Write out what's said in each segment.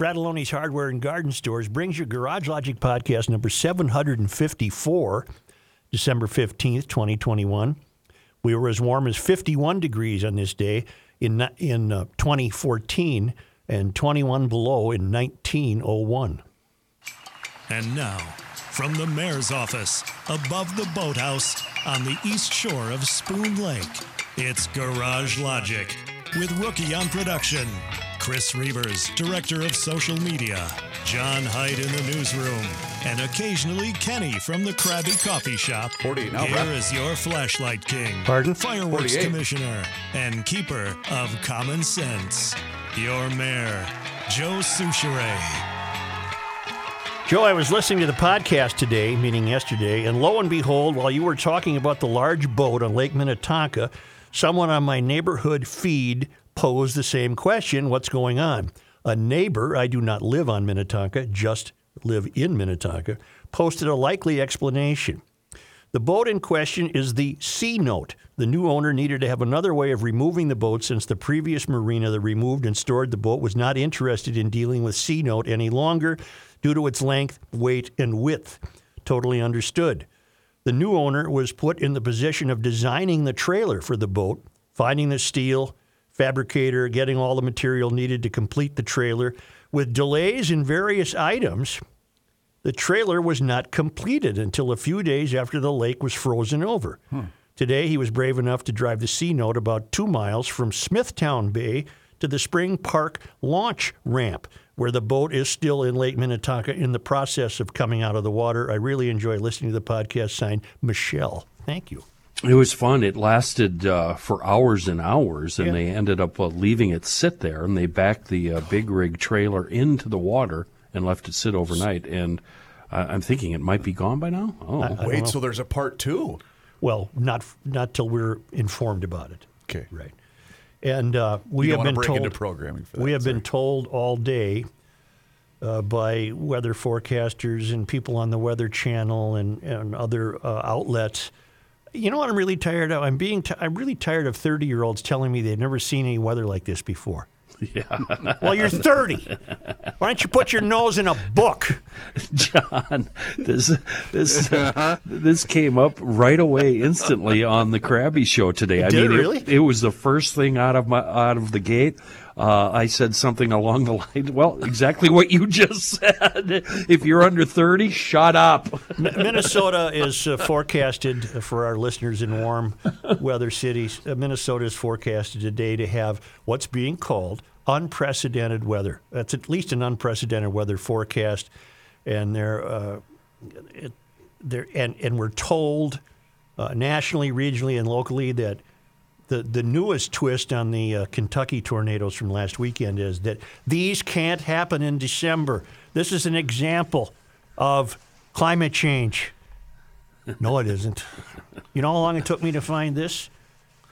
Frattallone's Hardware and Garden Stores brings you Garage Logic podcast number 754, December 15th, 2021. We were as warm as 51 degrees on this day in, in uh, 2014 and 21 below in 1901. And now, from the mayor's office, above the boathouse on the east shore of Spoon Lake, it's Garage Logic with Rookie on production, Chris Reavers, director of social media, John Hyde in the newsroom, and occasionally Kenny from the Krabby Coffee Shop. 48 now, Here Brad. is your flashlight king, Pardon? fireworks 48. commissioner, and keeper of common sense, your mayor, Joe Soucheray. Joe, I was listening to the podcast today, meaning yesterday, and lo and behold, while you were talking about the large boat on Lake Minnetonka, someone on my neighborhood feed posed the same question What's going on? A neighbor, I do not live on Minnetonka, just live in Minnetonka, posted a likely explanation. The boat in question is the C Note. The new owner needed to have another way of removing the boat since the previous marina that removed and stored the boat was not interested in dealing with C Note any longer due to its length, weight, and width. Totally understood. The new owner was put in the position of designing the trailer for the boat, finding the steel, fabricator, getting all the material needed to complete the trailer. With delays in various items, the trailer was not completed until a few days after the lake was frozen over. Hmm. Today, he was brave enough to drive the C Note about two miles from Smithtown Bay to the Spring Park launch ramp, where the boat is still in Lake Minnetonka in the process of coming out of the water. I really enjoy listening to the podcast. Signed, Michelle. Thank you. It was fun. It lasted uh, for hours and hours, and Yeah. they ended up uh, leaving it sit there, and they backed the uh, big rig trailer into the water and left it sit overnight. And I I'm thinking it might be gone by now. Oh, Wait, so there's a part two. Well, not not till we're informed about it. Okay. Right. And uh, we have been told into programming for we that, have been told all day uh, by weather forecasters and people on the Weather Channel and and other uh, outlets. You know what I'm really tired of? I'm being t- I'm really tired of 30 year olds telling me they've never seen any weather like this before. Yeah. well, you're 30. Why don't you put your nose in a book? John, this this this came up right away, instantly on the Krabby Show today. I did mean, really? it, it was the first thing out of my out of the gate. Uh, I said something along the line. Well, exactly what you just said. If you're under thirty, shut up. Minnesota is uh, forecasted for our listeners in warm weather cities. Uh, Minnesota is forecasted today to have what's being called unprecedented weather. That's at least an unprecedented weather forecast, and they're uh, it, they're and and we're told uh, nationally, regionally, and locally that. The, the newest twist on the uh, Kentucky tornadoes from last weekend is that these can't happen in December. This is an example of climate change. No, it isn't. You know how long it took me to find this?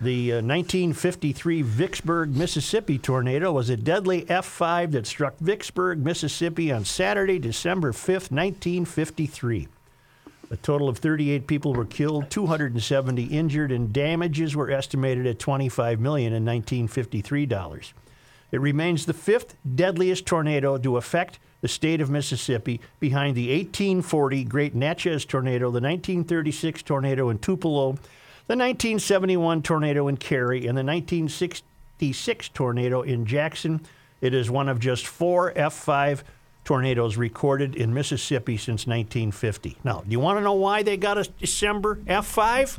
The uh, 1953 Vicksburg, Mississippi tornado was a deadly F5 that struck Vicksburg, Mississippi on Saturday, December 5th, 1953. A total of 38 people were killed, 270 injured, and damages were estimated at 25 million in 1953 dollars. It remains the fifth deadliest tornado to affect the state of Mississippi, behind the 1840 Great Natchez tornado, the 1936 tornado in Tupelo, the 1971 tornado in Cary, and the 1966 tornado in Jackson. It is one of just four F5 tornadoes recorded in Mississippi since 1950. Now, do you want to know why they got a December F5?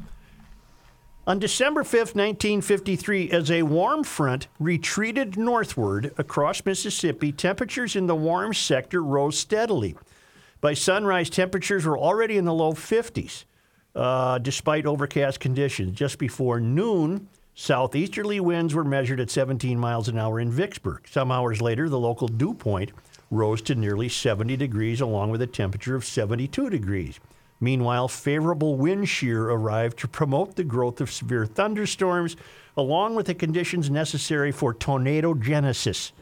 On December 5th, 1953, as a warm front retreated northward across Mississippi, temperatures in the warm sector rose steadily. By sunrise, temperatures were already in the low 50s, uh, despite overcast conditions. Just before noon, southeasterly winds were measured at 17 miles an hour in Vicksburg. Some hours later, the local dew point rose to nearly 70 degrees, along with a temperature of 72 degrees. Meanwhile, favorable wind shear arrived to promote the growth of severe thunderstorms, along with the conditions necessary for tornado genesis.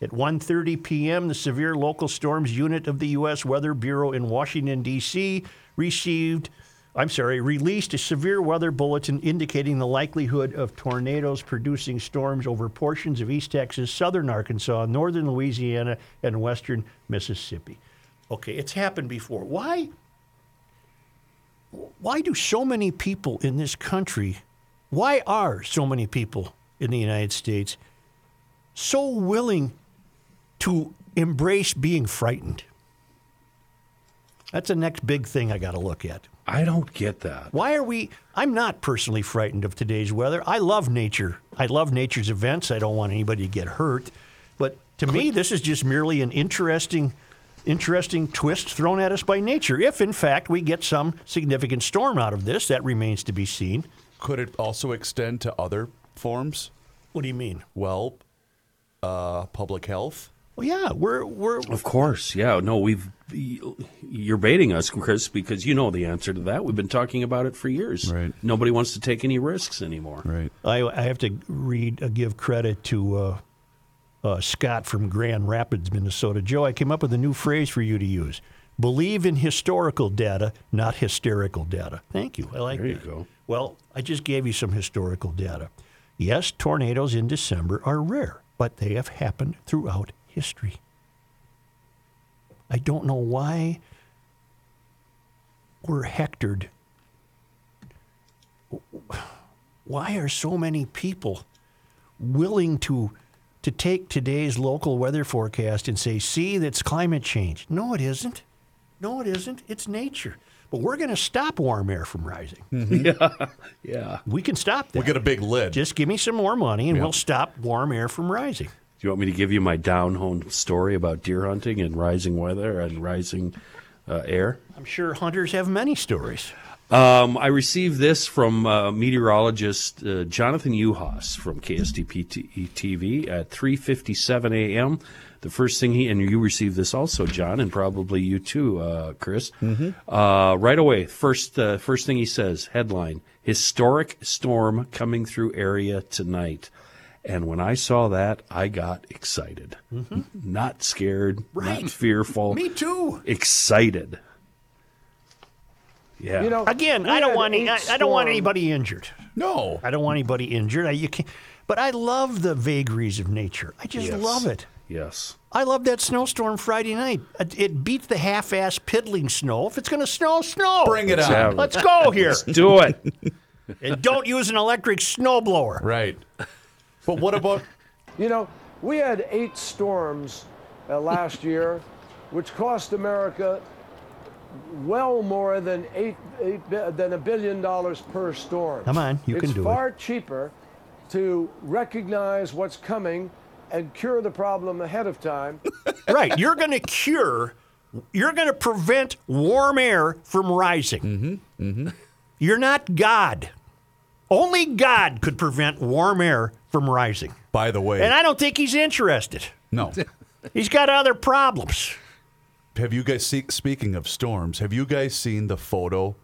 At 1:30 p.m., the Severe Local Storms Unit of the U.S. Weather Bureau in Washington D.C. received I'm sorry, released a severe weather bulletin indicating the likelihood of tornadoes producing storms over portions of East Texas, southern Arkansas, northern Louisiana, and western Mississippi. Okay, it's happened before. Why? Why do so many people in this country, why are so many people in the United States so willing to embrace being frightened? That's the next big thing I got to look at. I don't get that. Why are we? I'm not personally frightened of today's weather. I love nature. I love nature's events. I don't want anybody to get hurt. But to me, this is just merely an interesting, interesting twist thrown at us by nature. If in fact we get some significant storm out of this, that remains to be seen. Could it also extend to other forms? What do you mean? Well, uh, public health. Well, yeah, we're we're Of course, yeah. No, we've you're baiting us, Chris, because you know the answer to that. We've been talking about it for years. Right. Nobody wants to take any risks anymore. Right. I, I have to read, uh, give credit to uh, uh, Scott from Grand Rapids, Minnesota. Joe, I came up with a new phrase for you to use. Believe in historical data, not hysterical data. Thank you. I like There you that. go. Well, I just gave you some historical data. Yes, tornadoes in December are rare, but they have happened throughout history. I don't know why we're hectored why are so many people willing to to take today's local weather forecast and say, "See, that's climate change"? No, it isn't. No, it isn't. It's nature. But we're going to stop warm air from rising. Mm-hmm. Yeah. yeah. We can stop that. We get a big lid. Just give me some more money, and Yeah. we'll stop warm air from rising. Do you want me to give you my down home story about deer hunting and rising weather and rising uh, air? I'm sure hunters have many stories. Um, I received this from uh, meteorologist uh, Jonathan Yuhas from KSTP TV at 3:57 a.m. The first thing he and you received this also, John, and probably you too, uh, Chris. Uh, right away, first uh, first thing he says, headline: Historic storm coming through area tonight. And when I saw that, I got excited. Mm-hmm. Not scared, Right. not fearful. Me too. Excited. Yeah. You know, Again, I don't want any, I, I don't want anybody injured. no. I don't want anybody injured. I, you can but I love the vagaries of nature. I just Yes. love it. Yes. I love that snowstorm Friday night. It, it beat the half-ass piddling snow. If it's going to snow, snow. Bring it Let's on. have it. Let's go here. Do it. and don't use an electric snowblower. Right. But what about You know, we had eight storms uh, last year, which cost America well more than eight, eight than a billion dollars per storm. Come on, you it's can do it. It's far cheaper to recognize what's coming and cure the problem ahead of time. Right. You're going to cure, you're going to prevent warm air from rising. Mm-hmm. Mm-hmm. You're not God. Only God could prevent warm air from rising. by the way? And I don't think he's interested. no. He's got other problems. Have you guys see, speaking of storms, have you guys seen the photo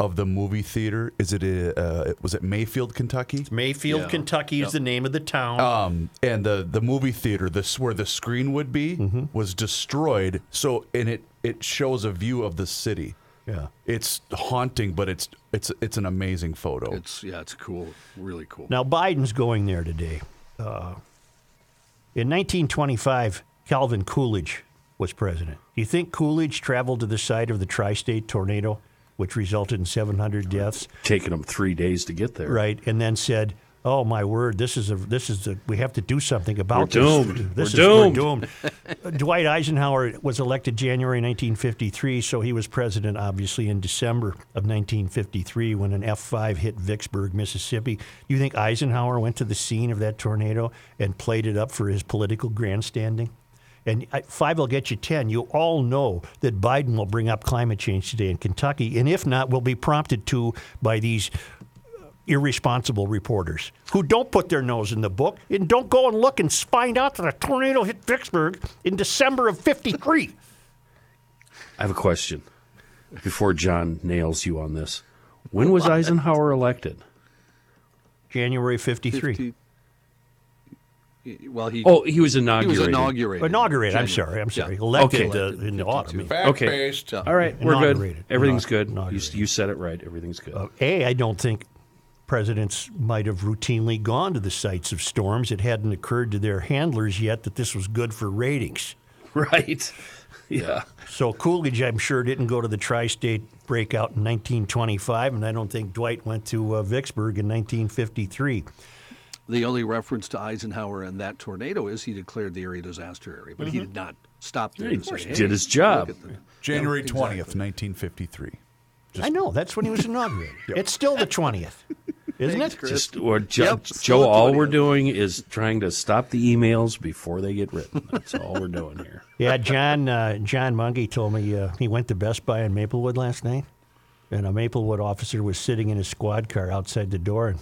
of the movie theater? Is it uh, was it Mayfield, Kentucky? Mayfield, Kentucky is the name of the town. Um, and the the movie theater, this where the screen would be, Mm-hmm. was destroyed. So and it it shows a view of the city. Yeah. It's haunting, but it's it's it's an amazing photo. It's yeah, it's cool, really cool. Now, Biden's going there today. Uh, in 1925, Calvin Coolidge was president. Do you think Coolidge traveled to the site of the tri state tornado, which resulted in 700 deaths? Taking him three days to get there. Right. And then said, Oh my word! This is a this is a we have to do something about We're this. doomed. This We're is doomed." we're doomed. Uh, Dwight Eisenhower was elected January 1953, so he was president obviously in December of 1953 when an F5 hit Vicksburg, Mississippi. You think Eisenhower went to the scene of that tornado and played it up for his political grandstanding? And five will get you 10. You all know that Biden will bring up climate change today in Kentucky. And if not, we'll be prompted to by these irresponsible reporters who don't put their nose in the book and don't go and look and find out that a tornado hit Vicksburg in December of 53. I have a question before John nails you on this. When was Eisenhower elected? January 53. 50 Well, he Oh, he was he was inaugurated. inaugurated. Inaugurated, I'm sorry, I'm sorry. Yeah. Elected Okay. uh, in the autumn. Okay. All right, we're good. Everything's Inaug- good. You, you said it right. Everything's good. Uh, A, I don't think presidents might have routinely gone to the sites of storms. It hadn't occurred to their handlers yet that this was good for ratings. right. Yeah. So Coolidge, I'm sure, didn't go to the tri-state breakout in 1925, and I don't think Dwight went to uh, Vicksburg in 1953. The only reference to Eisenhower and that tornado is he declared the area disaster area, but Mm-hmm. he did not stop there. He and say, did his job." the-" January Yeah, twentieth, exactly. nineteen fifty-three. I know that's when he was inaugurated. It's still the 20th, isn't Thanks, it? Chris. Just or Joe, Yep, Joe all we're doing is trying to stop the emails before they get written. That's all we're doing here. Yeah, John uh, John Mungy told me uh, he went to Best Buy in Maplewood last night, and a Maplewood officer was sitting in his squad car outside the door, and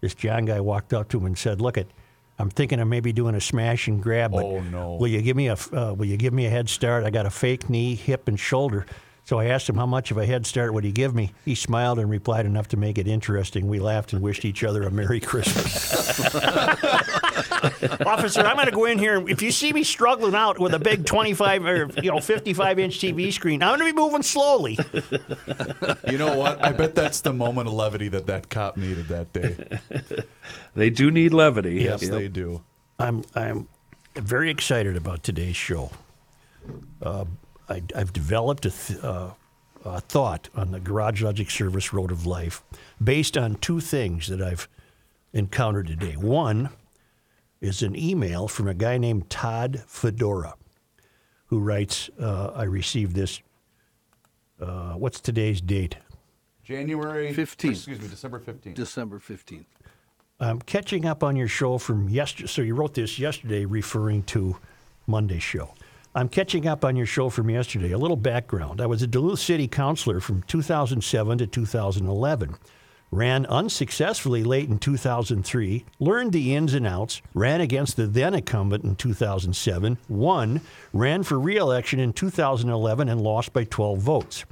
this John guy walked up to him and said, "Look, it, I'm thinking of maybe doing a smash and grab, but Oh, no. will you give me a uh, will you give me a head start? I got a fake knee, hip, and shoulder." So I asked him how much of a head start would he give me. He smiled and replied enough to make it interesting. We laughed and wished each other a Merry Christmas. Officer, I'm going to go in here. and If you see me struggling out with a big 25 or you know 55 inch TV screen, I'm going to be moving slowly. You know what? I bet that's the moment of levity that that cop needed that day. They do need levity. Yes, Yep. they do. I'm I'm very excited about today's show. Uh, I, I've developed a, th- uh, a thought on the Garage Logic Service Road of Life based on two things that I've encountered today. One is an email from a guy named Todd Fedora, who writes, uh, "I received this. Uh, what's today's date? January 15th. Excuse me, December fifteenth. December 15th. I'm catching up on your show from yesterday. So you wrote this yesterday, referring to Monday's show. I'm catching up on your show from yesterday. A little background. I was a Duluth City councilor from 2007 to 2011. Ran unsuccessfully late in 2003, learned the ins and outs, ran against the then incumbent in 2007, won, ran for re election in 2011, and lost by 12 votes.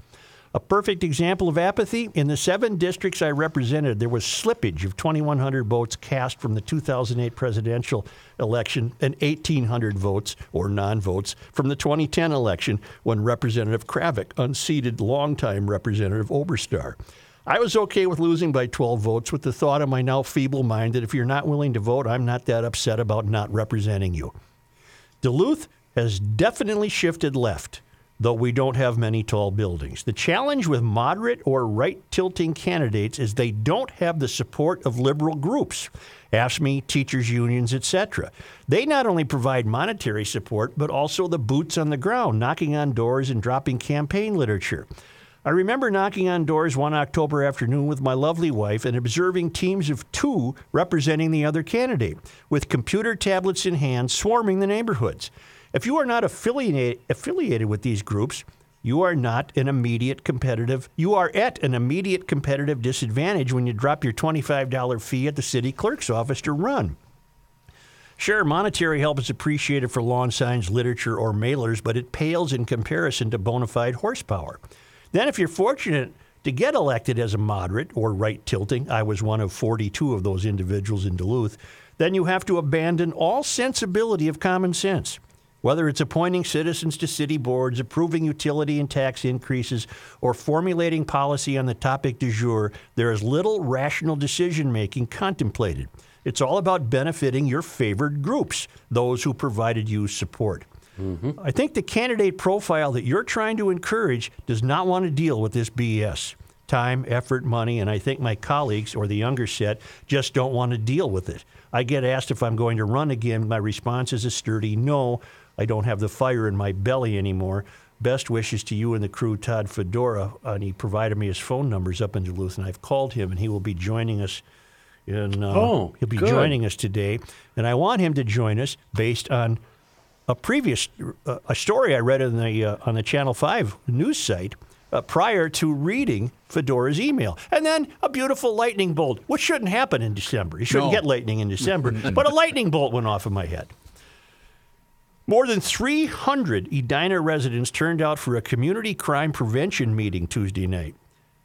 A perfect example of apathy in the seven districts I represented, there was slippage of 2,100 votes cast from the 2008 presidential election and 1,800 votes or non votes from the 2010 election when Representative Cravaack unseated longtime Representative Oberstar. I was okay with losing by 12 votes with the thought in my now feeble mind that if you're not willing to vote, I'm not that upset about not representing you. Duluth has definitely shifted left, though we don't have many tall buildings. The challenge with moderate or right tilting candidates is they don't have the support of liberal groups, AFSCME, teachers' unions, etc. They not only provide monetary support, but also the boots on the ground, knocking on doors and dropping campaign literature. I remember knocking on doors one October afternoon with my lovely wife and observing teams of two representing the other candidate, with computer tablets in hand swarming the neighborhoods. If you are not affiliated, affiliated with these groups, you are not an immediate competitive. You are at an immediate competitive disadvantage when you drop your $25 fee at the city clerk's office to run. Sure, monetary help is appreciated for lawn signs, literature, or mailers, but it pales in comparison to bona fide horsepower. Then, if you're fortunate to get elected as a moderate or right tilting, I was one of 42 of those individuals in Duluth, then you have to abandon all sensibility of common sense. Whether it's appointing citizens to city boards, approving utility and tax increases, or formulating policy on the topic du jour, there is little rational decision making contemplated. It's all about benefiting your favored groups, those who provided you support. Mm-hmm. I think the candidate profile that you're trying to encourage does not want to deal with this BS. Time, effort, money, and I think my colleagues or the younger set just don't want to deal with it. I get asked if I'm going to run again. My response is a sturdy no. I don't have the fire in my belly anymore. Best wishes to you and the crew, Todd Fedora. And he provided me his phone numbers up in Duluth, and I've called him, and he will be joining us. In, uh, Oh, he'll be good. joining us today, and I want him to join us based on a previous uh, a story I read on the uh, on the Channel Five news site uh, prior to reading Fedora's email, and then a beautiful lightning bolt, which shouldn't happen in December. You shouldn't No. get lightning in December, but a lightning bolt went off in my head. More than 300 Edina residents turned out for a community crime prevention meeting Tuesday night.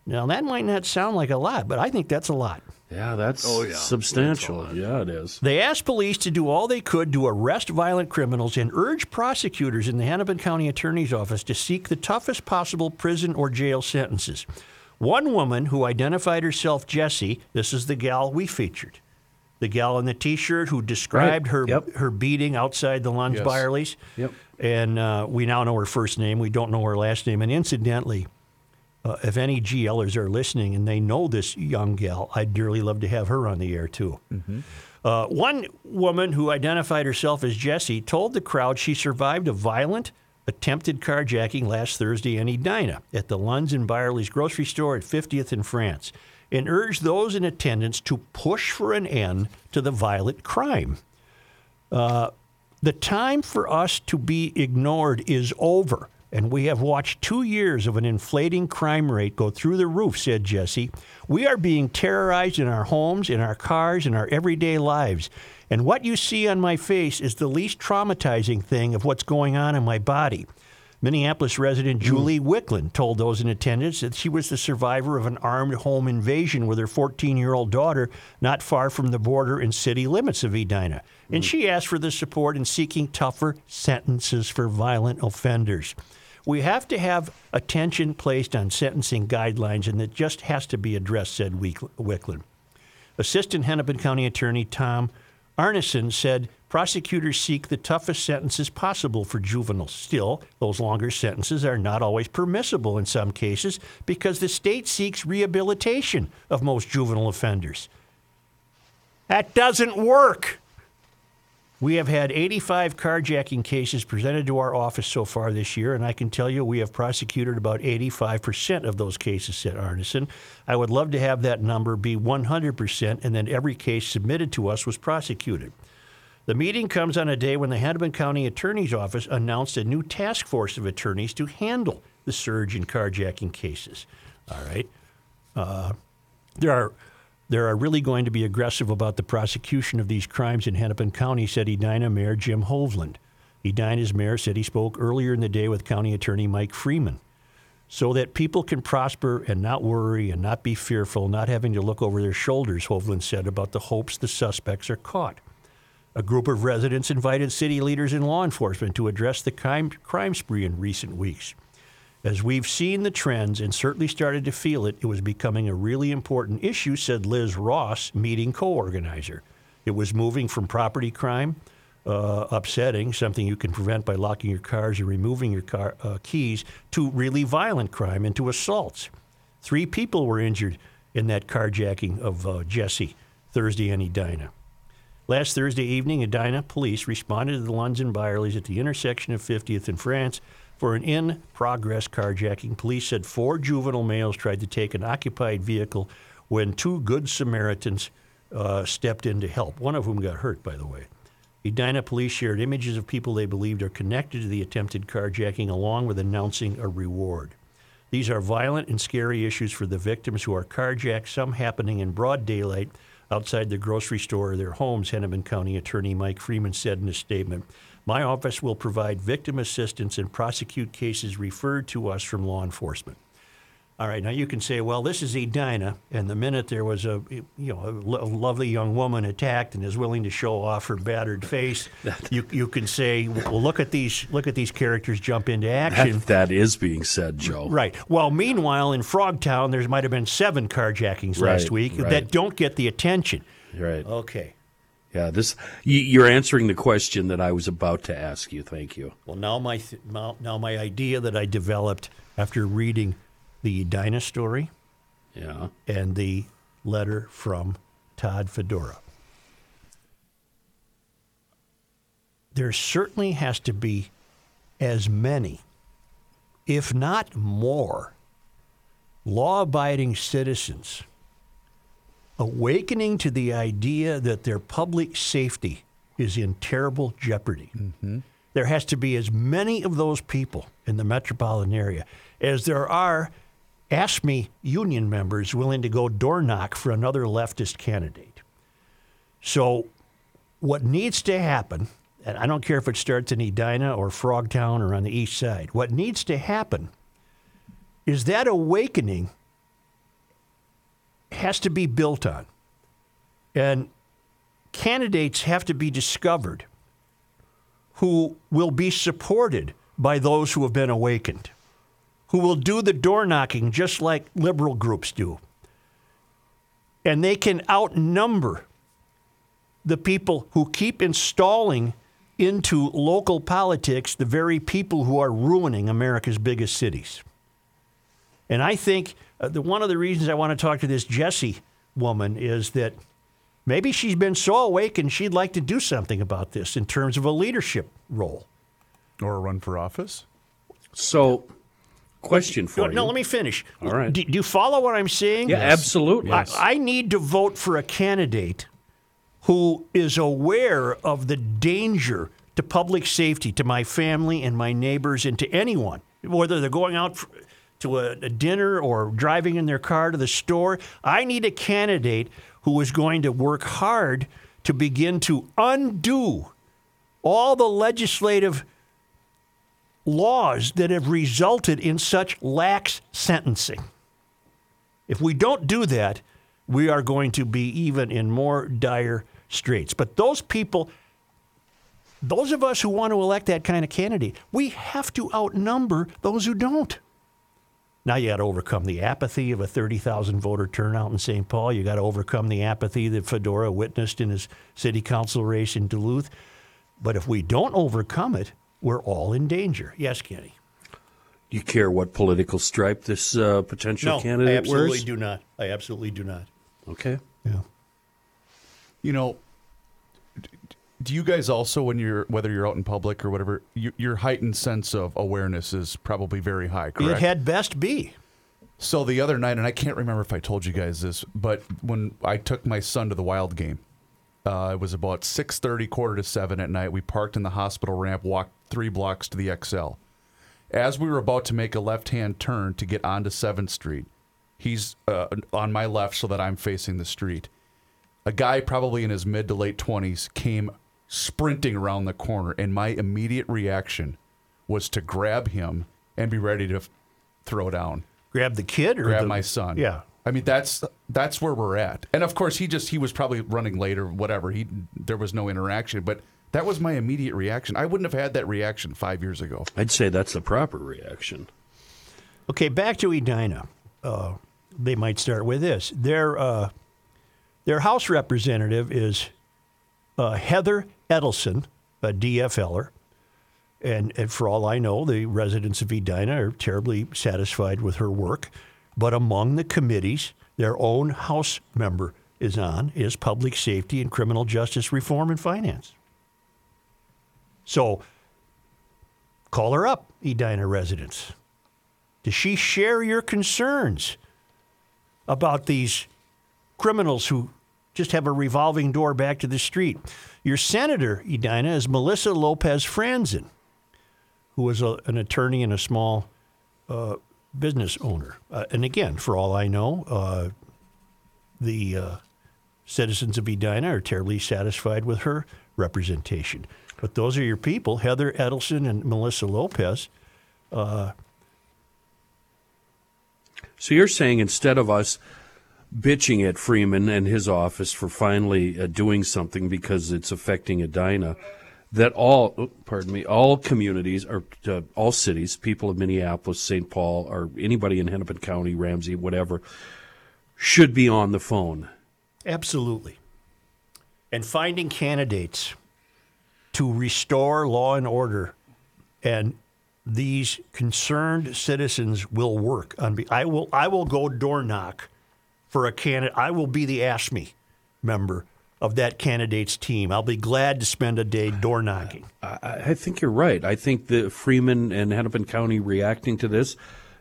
Now, that might not sound like a lot, but I think that's a lot. Yeah, that's Oh, yeah. substantial. That's yeah, it is. They asked police to do all they could to arrest violent criminals and urge prosecutors in the Hennepin County Attorney's Office to seek the toughest possible prison or jail sentences. One woman who identified herself Jessie, this is the gal we featured, the gal in the T-shirt who described Right. her Yep. her beating outside the Lunds Yes. Byerly's. Yep. And uh, we now know her first name. We don't know her last name. And incidentally, uh, if any GLers are listening and they know this young gal, I'd dearly love to have her on the air too. Uh, one woman who identified herself as Jessie told the crowd she survived a violent attempted carjacking last Thursday in Edina at the Lunds and Byerly's grocery store at 50th in France and urged those in attendance to push for an end to the violent crime. Uh, the time for us to be ignored is over, and we have watched two years of an inflating crime rate go through the roof, said Jesse. We are being terrorized in our homes, in our cars, in our everyday lives. And what you see on my face is the least traumatizing thing of what's going on in my body. Minneapolis resident hmm. Julie Wicklund told those in attendance that she was the survivor of an armed home invasion with her 14 year old daughter not far from the border and city limits of Edina. And hmm. she asked for the support in seeking tougher sentences for violent offenders. We have to have attention placed on sentencing guidelines, and it just has to be addressed, said Wick- Wicklund. Assistant Hennepin County Attorney Tom Arneson said prosecutors seek the toughest sentences possible for juveniles. Still, those longer sentences are not always permissible in some cases because the state seeks rehabilitation of most juvenile offenders. That doesn't work. We have had 85 carjacking cases presented to our office so far this year, and I can tell you we have prosecuted about 85% of those cases, said Arneson. I would love to have that number be 100%, and then every case submitted to us was prosecuted. The meeting comes on a day when the Hennepin County Attorney's Office announced a new task force of attorneys to handle the surge in carjacking cases. All right. Uh, there are there are really going to be aggressive about the prosecution of these crimes in Hennepin County, said Edina Mayor Jim Hovland. Edina's mayor said he spoke earlier in the day with County Attorney Mike Freeman. So that people can prosper and not worry and not be fearful, not having to look over their shoulders, Hovland said about the hopes the suspects are caught. A group of residents invited city leaders and law enforcement to address the crime, crime spree in recent weeks. As we've seen the trends and certainly started to feel it, it was becoming a really important issue, said Liz Ross, meeting co organizer. It was moving from property crime, uh, upsetting, something you can prevent by locking your cars and removing your car uh, keys, to really violent crime and to assaults. Three people were injured in that carjacking of uh, Jesse Thursday in Edina. Last Thursday evening, Edina police responded to the Lunds and Byerlys at the intersection of 50th and France for an in progress carjacking. Police said four juvenile males tried to take an occupied vehicle when two good Samaritans uh, stepped in to help, one of whom got hurt, by the way. Edina police shared images of people they believed are connected to the attempted carjacking, along with announcing a reward. These are violent and scary issues for the victims who are carjacked, some happening in broad daylight outside the grocery store or their homes, Hennepin County Attorney Mike Freeman said in a statement. My office will provide victim assistance and prosecute cases referred to us from law enforcement. All right, now you can say, well, this is Edina, and the minute there was a you know a lo- lovely young woman attacked and is willing to show off her battered face, you you can say, well, look at these look at these characters jump into action. That, that is being said, Joe. Right. Well, meanwhile, in Frogtown, there might have been seven carjackings last week right. that don't get the attention. Right. Okay. Yeah. This you, you're answering the question that I was about to ask you. Thank you. Well, now my th- now my idea that I developed after reading the Edina story Yeah. and the letter from Todd Fedora. There certainly has to be as many, if not more, law abiding citizens awakening to the idea that their public safety is in terrible jeopardy. Mm-hmm. There has to be as many of those people in the metropolitan area as there are AFSCME union members willing to go door knock for another leftist candidate. So, what needs to happen, and I don't care if it starts in Edina or Frogtown or on the east side, what needs to happen is that awakening has to be built on. And candidates have to be discovered who will be supported by those who have been awakened, who will do the door knocking just like liberal groups do. And they can outnumber the people who keep installing into local politics the very people who are ruining America's biggest cities. And I think uh, the, one of the reasons I want to talk to this Jesse woman is that maybe she's been so awakened she'd like to do something about this in terms of a leadership role. Or a run for office? So, question for No, you. no, let me finish. All right. Do, do you follow what I'm saying? Yeah, absolutely. I, I need to vote for a candidate who is aware of the danger to public safety, to my family and my neighbors, and to anyone, whether they're going out f to a, a dinner or driving in their car to the store. I need a candidate who is going to work hard to begin to undo all the legislative laws that have resulted in such lax sentencing. If we don't do that, we are going to be even in more dire straits. But those people, those of us who want to elect that kind of candidate, we have to outnumber those who don't. Now you got to overcome the apathy of a 30,000 voter turnout in St. Paul. You got to overcome the apathy that Fedora witnessed in his city council race in Duluth. But if we don't overcome it, we're all in danger. Yes, Kenny. Do you care what political stripe this uh, potential No, candidate I absolutely wears? do not. I absolutely do not. Okay. Yeah. You know, do you guys also, when you're whether you're out in public or whatever, you, your heightened sense of awareness is probably very high, It had best be. So the other night, and I can't remember if I told you guys this, but when I took my son to the Wild game, uh, it was about six thirty, quarter to seven at night. We parked in the hospital ramp, walked three blocks to the XL. As we were about to make a left-hand turn to get onto Seventh Street, he's uh, on my left, so that I'm facing the street. A guy, probably in his mid to late twenties, came sprinting around the corner, and my immediate reaction was to grab him and be ready to f- throw down Grab the kid or grab the, my son. Yeah. I mean that's that's where we're at. And of course he just he was probably running late or whatever. He there was no interaction, but that was my immediate reaction. I wouldn't have had that reaction 5 years ago. I'd say that's the proper reaction. Okay, back to Edina. Uh, they might start with this. Their uh, their House representative is uh, Heather Edelson, a DFLer. And, and for all I know, the residents of Edina are terribly satisfied with her work. But among the committees, their own House member is on is Public Safety and Criminal Justice Reform and Finance. So call her up, Edina residents. Does she share your concerns about these criminals who just have a revolving door back to the street? Your senator, Edina, is Melissa Lopez Franzen, who is a, an attorney and a small uh, business owner. Uh, and again, for all I know, uh, the uh, citizens of Edina are terribly satisfied with her representation. But those are your people, Heather Edelson and Melissa Lopez. So you're saying instead of us bitching at Freeman and his office for finally uh, doing something because it's affecting Edina, that all, oh, pardon me, all communities or uh, all cities, people of Minneapolis, St. Paul, or anybody in Hennepin County, Ramsey, whatever, should be on the phone. Absolutely. And finding candidates to restore law and order and these concerned citizens will work on be- I will I will go door knock for a candidate I will be the AFSCME member of that candidate's team. I'll be glad to spend a day door knocking. I, I think you're right. I think the Freeman and Hennepin County reacting to this,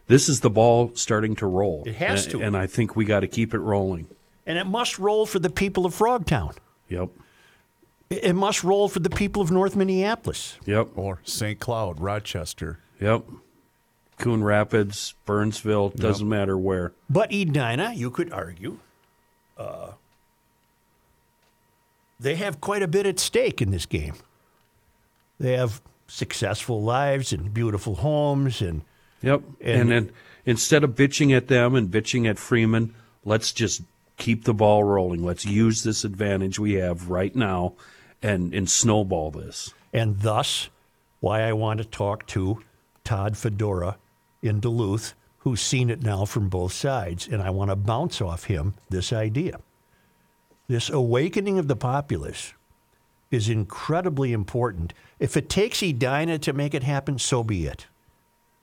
this is the ball starting to roll. It has A- to. And I think we got to keep it rolling. And it must roll for the people of Frogtown. Yep. It it must roll for the people of North Minneapolis. Yep. Or St. Cloud, Rochester. Yep. Coon Rapids, Burnsville, doesn't matter where. But Edina, you could argue, uh, they have quite a bit at stake in this game. They have successful lives and beautiful homes, and Yep. And- And, then instead of bitching at them and bitching at Freeman, let's just keep the ball rolling. Let's use this advantage we have right now and, and snowball this. And thus, why I want to talk to Todd Fedora in Duluth, who's seen it now from both sides. And I want to bounce off him this idea. This awakening of the populace is incredibly important. If it takes Edina to make it happen, so be it.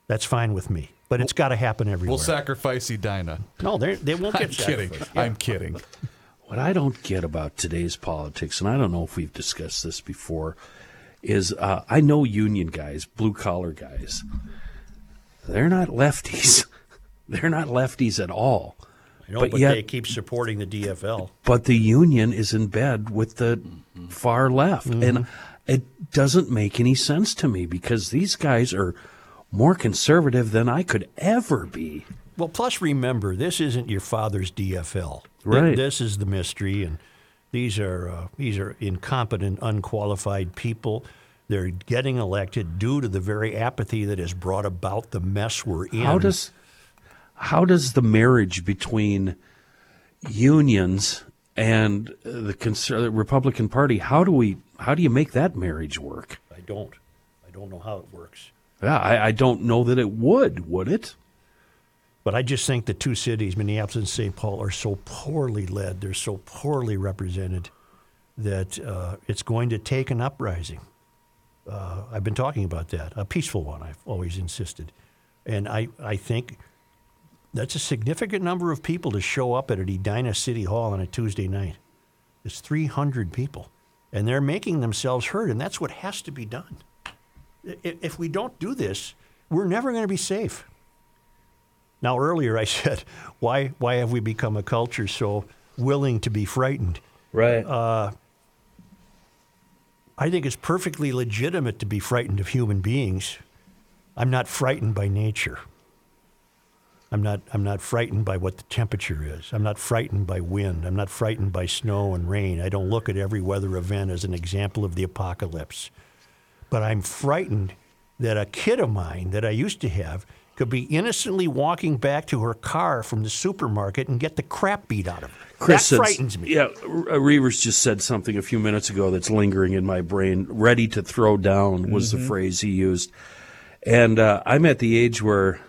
That's fine with me. But it's got to happen everywhere. We'll sacrifice Edina. no, they they won't I'm get kidding. sacrificed. I'm kidding. What I don't get about today's politics, and I don't know if we've discussed this before, is uh, I know union guys, blue collar guys. They're not lefties. They're not lefties at all. I know, But but, yet- they keep supporting the DFL. But the union is in bed with the far left. And it doesn't make any sense to me because these guys are more conservative than I could ever be. Well, plus remember, this isn't your father's DFL. Right. This is the mystery, and these are uh, these are incompetent, unqualified people. They're getting elected due to the very apathy that has brought about the mess we're in. How does how does the marriage between unions and the conser- Republican Party how do we how do you make that marriage work? I don't. I don't know how it works. Yeah, I, I don't know that it would. Would it? But I just think the two cities, Minneapolis and St. Paul, are so poorly led. They're so poorly represented that uh, it's going to take an uprising. Uh, I've been talking about that, a peaceful one. I've always insisted, and I, I think that's a significant number of people to show up at Edina City Hall on a Tuesday night. It's 300 people, and they're making themselves heard, and that's what has to be done. If we don't do this, we're never going to be safe. Now, earlier I said, why, why have we become a culture so willing to be frightened? Right. Uh, I think it's perfectly legitimate to be frightened of human beings. I'm not frightened by nature. I'm not, I'm not frightened by what the temperature is. I'm not frightened by wind. I'm not frightened by snow and rain. I don't look at every weather event as an example of the apocalypse. But I'm frightened that a kid of mine that I used to have could be innocently walking back to her car from the supermarket and get the crap beat out of her. Chris that said- frightens me. Yeah, R- uh, Reavers just said something a few minutes ago that's lingering in my brain. Ready to throw down was Mm-hmm. the phrase he used. And uh, I'm at the age where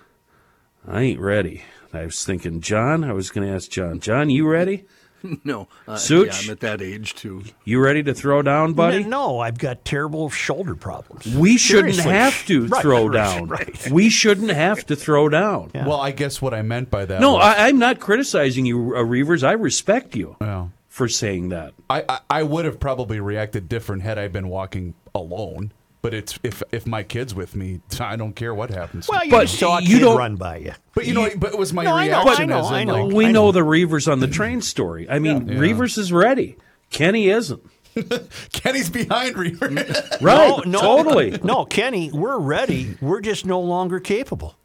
I ain't ready. I was thinking, John, I was going to ask John, John, you ready? No, uh, yeah, I'm at that age too. You ready to throw down, buddy? No, I've got terrible shoulder problems. We shouldn't Seriously. have to Right, throw right, down. right. We shouldn't have to throw down. Well, I guess what I meant by that. No, was, I, I'm not criticizing you, uh, Reavers. I respect you Yeah. for saying that. I, I, I would have probably reacted different had I been walking alone. But it's if if my kid's with me, I don't care what happens. Well, you But just saw a you kid don't- run by you. but you know, but it was my No, I know, reaction. I know, as in, I know. like, we I know. know. the Reavers on the train story. I mean, Reavers is ready. Kenny isn't. Kenny's behind Reaver. Right. No, no, Totally. No, Kenny, we're ready. We're just no longer capable.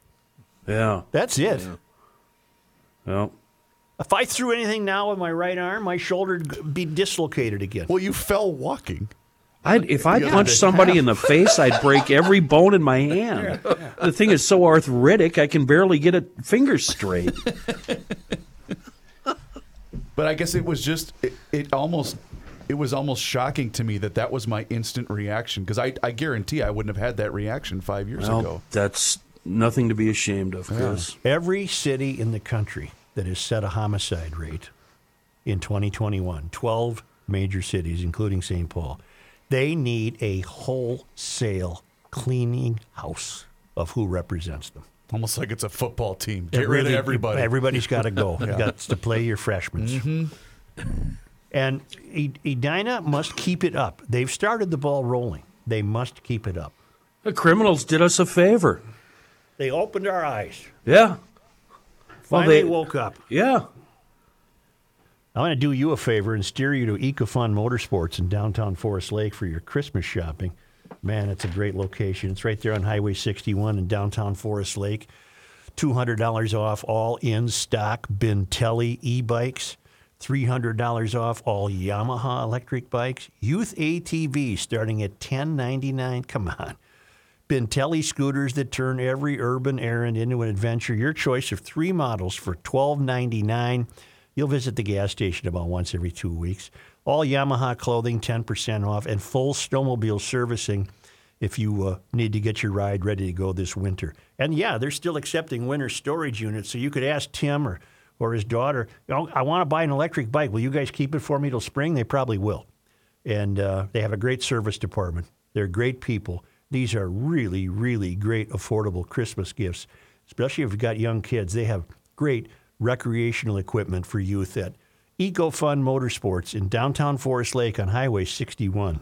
Yeah. That's it. Well, If I threw anything now with my right arm, my shoulder would be dislocated again. well, you fell walking. I'd, if I punched somebody in the face, I'd break every bone in my hand. The thing is so arthritic, I can barely get a finger straight. But I guess it was just it, it almost it was almost shocking to me that that was my instant reaction because I, I guarantee I wouldn't have had that reaction five years Well, ago. that's nothing to be ashamed of, Chris. Every city in the country that has set a homicide rate in 2021, 12 major cities, including St. Paul, they need a wholesale cleaning house of who represents them. Almost like it's a football team. Get It rid of everybody. Everybody's got to go. You got to play your freshmen. Mm-hmm. And E- Edina must keep it up. They've started the ball rolling. They must keep it up. The criminals did us a favor. They opened our eyes. Yeah. Well, they woke up. Yeah. I want to do you a favor and steer you to EcoFun Motorsports in downtown Forest Lake for your Christmas shopping. Man, it's a great location. It's right there on Highway 61 in downtown Forest Lake. $200 off all in stock Bintelli e bikes. $300 off all Yamaha electric bikes. Youth ATVs starting at $10.99. Come on. Bintelli scooters that turn every urban errand into an adventure. Your choice of three models for $12.99. You'll visit the gas station about once every two weeks. All Yamaha clothing 10% off and full snowmobile servicing if you uh, need to get your ride ready to go this winter. And yeah, they're still accepting winter storage units, so you could ask Tim or, or his daughter, know, I want to buy an electric bike. Will you guys keep it for me till spring? They probably will. And uh, they have a great service department. They're great people. These are really, really great affordable Christmas gifts, especially if you've got young kids. They have great recreational equipment for youth at EcoFun Motorsports in downtown Forest Lake on Highway 61.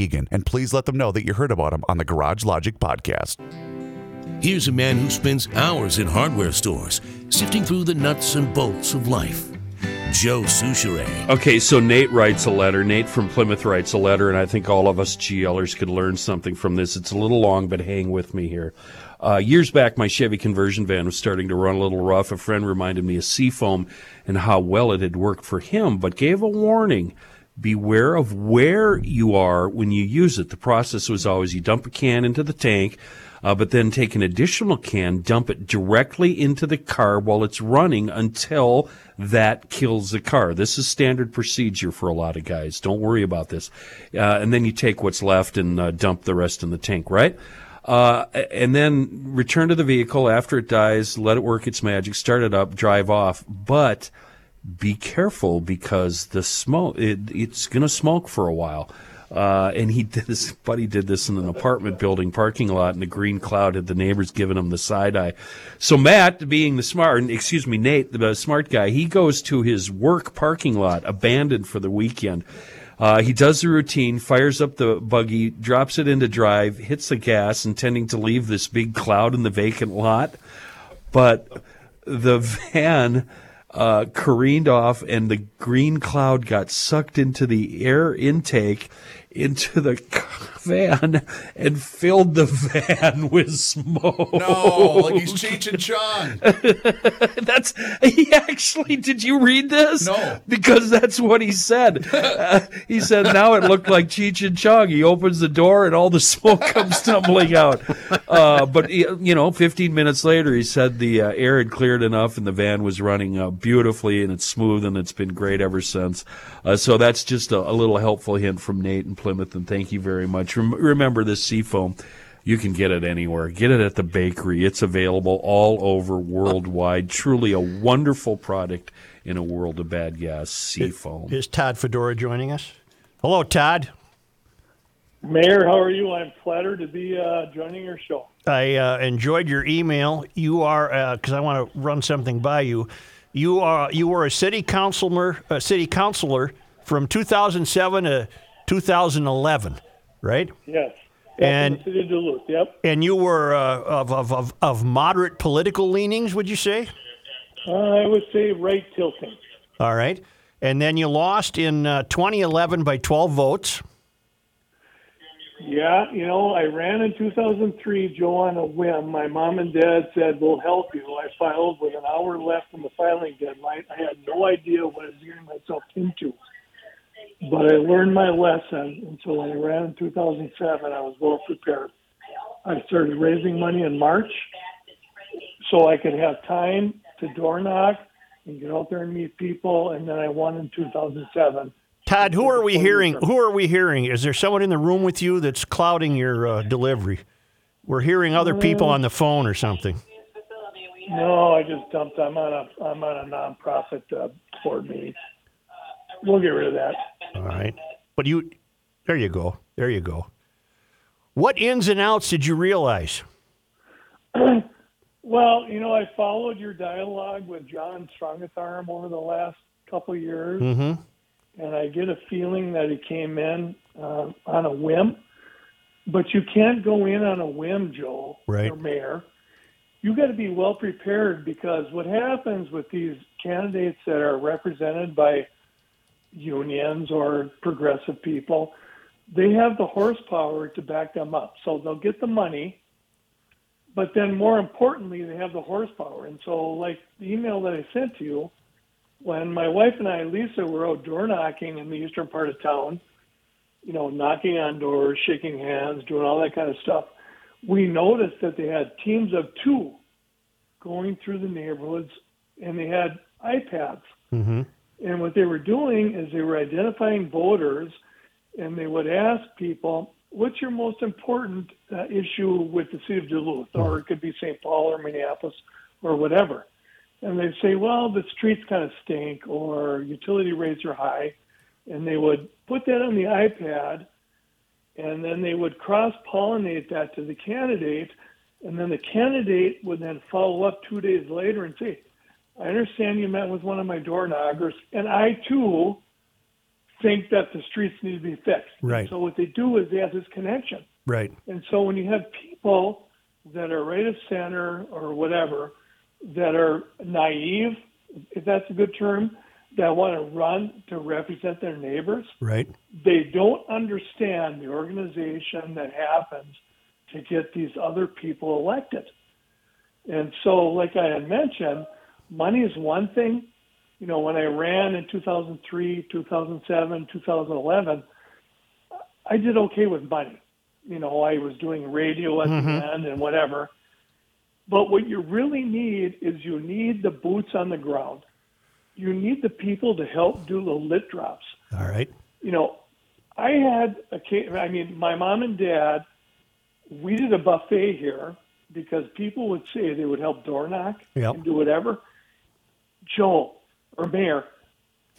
Eagan. And please let them know that you heard about them on the Garage Logic podcast. Here's a man who spends hours in hardware stores sifting through the nuts and bolts of life. Joe Soucheray. Okay, so Nate writes a letter. Nate from Plymouth writes a letter, and I think all of us GLers could learn something from this. It's a little long, but hang with me here. Uh, years back, my Chevy conversion van was starting to run a little rough. A friend reminded me of Seafoam and how well it had worked for him, but gave a warning beware of where you are when you use it. The process was always you dump a can into the tank, uh, but then take an additional can, dump it directly into the car while it's running until that kills the car. This is standard procedure for a lot of guys. Don't worry about this. Uh, and then you take what's left and uh, dump the rest in the tank, right? Uh, and then return to the vehicle after it dies, let it work its magic, start it up, drive off. But be careful because the smoke it, it's going to smoke for a while. Uh, and he did this. Buddy did this in an apartment building parking lot, and the green cloud had the neighbors giving him the side eye. So Matt, being the smart, excuse me, Nate, the smart guy, he goes to his work parking lot, abandoned for the weekend. Uh, he does the routine, fires up the buggy, drops it into drive, hits the gas, intending to leave this big cloud in the vacant lot. But the van uh, careened off, and the green cloud got sucked into the air intake into the van and filled the van with smoke. No, like he's Cheech and Chong. that's he actually. Did you read this? No, because that's what he said. Uh, he said now it looked like Cheech and Chong. He opens the door and all the smoke comes tumbling out. Uh, but you know, 15 minutes later, he said the uh, air had cleared enough and the van was running uh, beautifully and it's smooth and it's been great ever since. Uh, so that's just a, a little helpful hint from Nate in Plymouth, and thank you very much. Rem- remember this seafoam. You can get it anywhere. Get it at the bakery. It's available all over worldwide. Truly a wonderful product in a world of bad gas. Seafoam. Is Todd Fedora joining us? Hello, Todd. Mayor, how are you? I'm flattered to be uh, joining your show. I uh, enjoyed your email. You are because uh, I want to run something by you. You are you were a city councilor, a city councilor from 2007 to 2011, right? Yes. And city of Duluth. Yep. And you were uh, of, of, of of moderate political leanings, would you say? Uh, I would say right tilting. All right. And then you lost in uh, 2011 by 12 votes. Yeah, you know, I ran in 2003, Joe, on a whim. My mom and dad said, We'll help you. I filed with an hour left on the filing deadline. I had no idea what I was getting myself into. But I learned my lesson. And so when I ran in 2007, I was well prepared. I started raising money in March so I could have time to door knock and get out there and meet people. And then I won in 2007. Todd, who are we hearing? Who are we hearing? Is there someone in the room with you that's clouding your uh, delivery? We're hearing other people on the phone or something. No, I just dumped. I'm on a I'm on a nonprofit uh, board meeting. We'll get rid of that. All right. But you, there you go. There you go. What ins and outs did you realize? Well, you know, I followed your dialogue with John Strongatharm over the last couple of years, Mm-hmm. And I get a feeling that he came in uh, on a whim. But you can't go in on a whim, Joe, Right. or Mayor. You got to be well prepared because what happens with these candidates that are represented by unions or progressive people, they have the horsepower to back them up. So they'll get the money, but then more importantly, they have the horsepower. And so, like the email that I sent to you, when my wife and I, Lisa, were out door knocking in the eastern part of town, you know, knocking on doors, shaking hands, doing all that kind of stuff, we noticed that they had teams of two going through the neighborhoods and they had iPads. Mm-hmm. And what they were doing is they were identifying voters and they would ask people, what's your most important uh, issue with the city of Duluth? Or it could be St. Paul or Minneapolis or whatever. And they'd say, well, the streets kind of stink or utility rates are high. And they would put that on the iPad and then they would cross pollinate that to the candidate. And then the candidate would then follow up two days later and say, I understand you met with one of my door knockers, and I too think that the streets need to be fixed. Right. So what they do is they have this connection. Right. And so when you have people that are right of center or whatever that are naive, if that's a good term, that want to run to represent their neighbors, Right. they don't understand the organization that happens to get these other people elected. And so, like I had mentioned, money is one thing. You know, when I ran in 2003, 2007, 2011, I did okay with money. You know, I was doing radio at the mm-hmm. end and whatever. But what you really need is you need the boots on the ground. You need the people to help do the lit drops All right. you know, I had a ca- I mean, my mom and dad, we did a buffet here because people would say they would help door knock Yep. and do whatever. Joel or Mayor,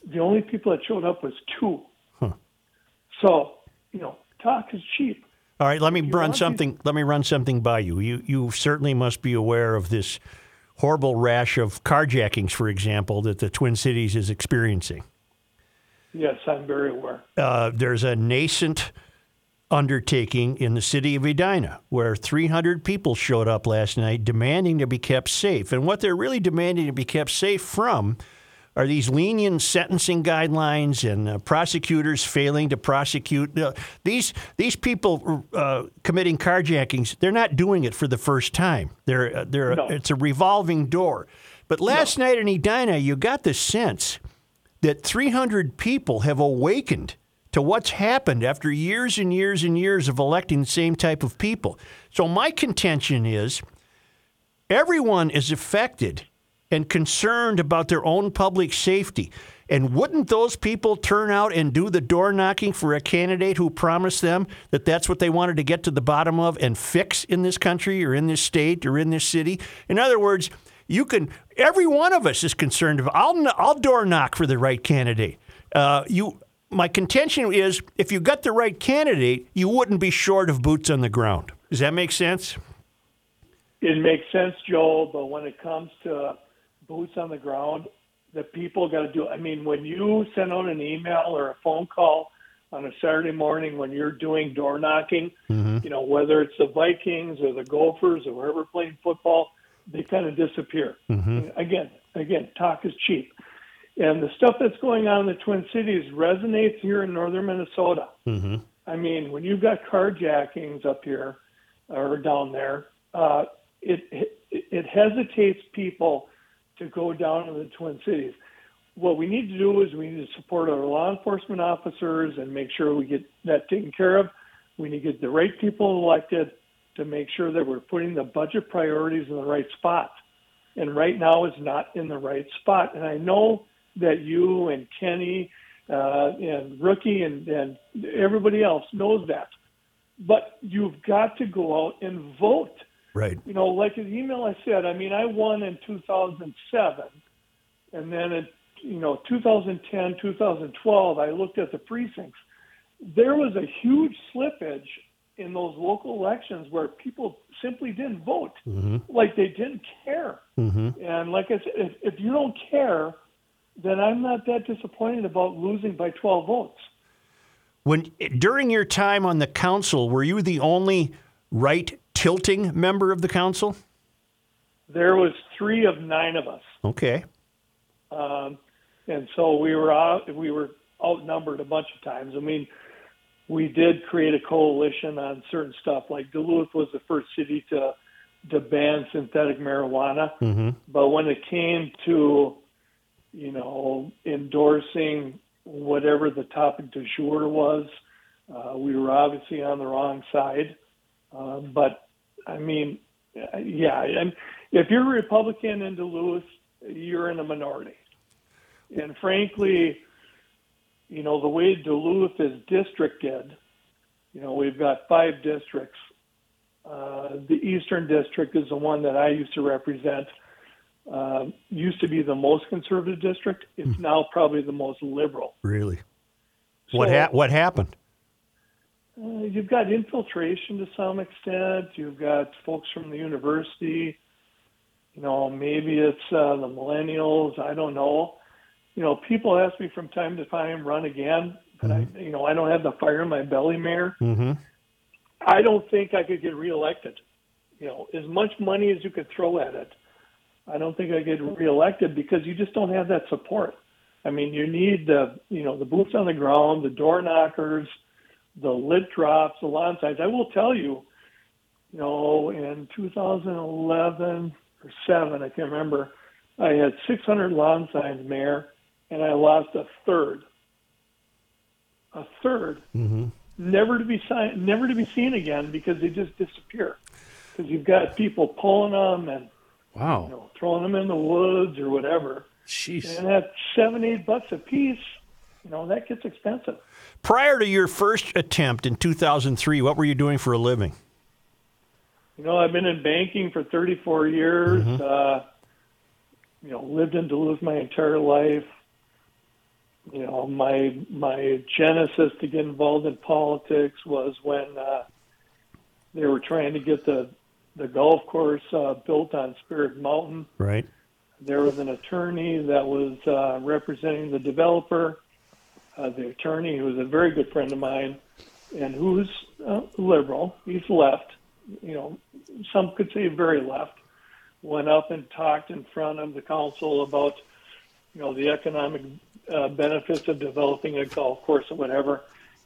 the only people that showed up was two. So, you know, talk is cheap. All right, let me run want to- something. Let me run something by you. You you certainly must be aware of this horrible rash of carjackings, for example, that the Twin Cities is experiencing. Yes, I'm very aware. Uh, there's a nascent undertaking in the city of Edina where 300 people showed up last night demanding to be kept safe. And what they're really demanding to be kept safe from are these lenient sentencing guidelines and uh, prosecutors failing to prosecute. Uh, these these people uh, committing carjackings, they're not doing it for the first time. They're, uh, they're, No. It's a revolving door. But last night in Edina, you got the sense that 300 people have awakened to what's happened after years and years and years of electing the same type of people. So my contention is everyone is affected and concerned about their own public safety. And wouldn't those people turn out and do the door knocking for a candidate who promised them that that's what they wanted to get to the bottom of and fix in this country or in this state or in this city? In other words, you can. Every one of us is concerned. Of, I'll I'll door knock for the right candidate. Uh, you. My contention is, if you got the right candidate, you wouldn't be short of boots on the ground. Does that make sense? It makes sense, Joel, but when it comes to boots on the ground, the people got to do. I mean, when you send out an email or a phone call on a Saturday morning when you're doing door knocking, mm-hmm. you know, whether it's the Vikings or the Gophers or whoever playing football, they kind of disappear. Mm-hmm. Again, again, talk is cheap. And the stuff that's going on in the Twin Cities resonates here in northern Minnesota. Mm-hmm. I mean, when you've got carjackings up here or down there, uh, it, it it hesitates people to go down to the Twin Cities. What we need to do is we need to support our law enforcement officers and make sure we get that taken care of. We need to get the right people elected to make sure that we're putting the budget priorities in the right spot. And right now it's not in the right spot. And I know that you and Kenny uh, and Rookie and, and everybody else knows that. But you've got to go out and vote. Right. You know, like the email I said, I mean, I won in 2007. And then in, you know, 2010, 2012, I looked at the precincts. There was a huge slippage in those local elections where people simply didn't vote, mm-hmm. like they didn't care. Mm-hmm. And like I said, if, if you don't care, then I'm not that disappointed about losing by 12 votes. When during your time on the council, were you the only right tilting member of the council? There was three of nine of us, Okay. um, and so we were out. We were outnumbered a bunch of times. I mean, we did create a coalition on certain stuff. Like Duluth was the first city to to ban synthetic marijuana, but when it came to you know endorsing whatever the topic du jour was, uh, we were obviously on the wrong side. Uh, but I mean, yeah, and if you're a Republican in Duluth, you're in a minority. And frankly, you know, the way Duluth is districted, you know, we've got five districts. Uh, the Eastern District is the one that I used to represent. Uh, used to be the most conservative district. It's now probably the most liberal. Really? What ha- what happened? Uh, you've got infiltration to some extent. You've got folks from the university. You know, maybe it's uh, the millennials. I don't know. You know, people ask me from time to time, run again, but I, you know, I don't have the fire in my belly, Mayor. Mm-hmm. I don't think I could get reelected. You know, as much money as you could throw at it, I don't think I get reelected because you just don't have that support. I mean, you need the, you know, the boots on the ground, the door knockers, the lit drops, the lawn signs. I will tell you, you know, in 2011 or seven, I can't remember, I had 600 lawn signs, Mayor, and I lost a third. A 3rd mm-hmm. never to be seen, never to be seen again because they just disappear. Because you've got people pulling them and Wow. you know, throwing them in the woods or whatever. Jeez. And at seven, eight bucks a piece, you know, that gets expensive. Prior to your first attempt in 2003, what were you doing for a living? You know, I've been in banking for 34 years. Uh, you know, lived in Duluth my entire life. You know, my my genesis to get involved in politics was when uh, they were trying to get the the golf course uh, built on Spirit Mountain. Right. There was an attorney that was uh, representing the developer. Uh, the attorney, who was a very good friend of mine, and who's uh, liberal, he's left. You know, some could say very left. Went up and talked in front of the council about, you know, the economic uh, benefits of developing a golf course or whatever.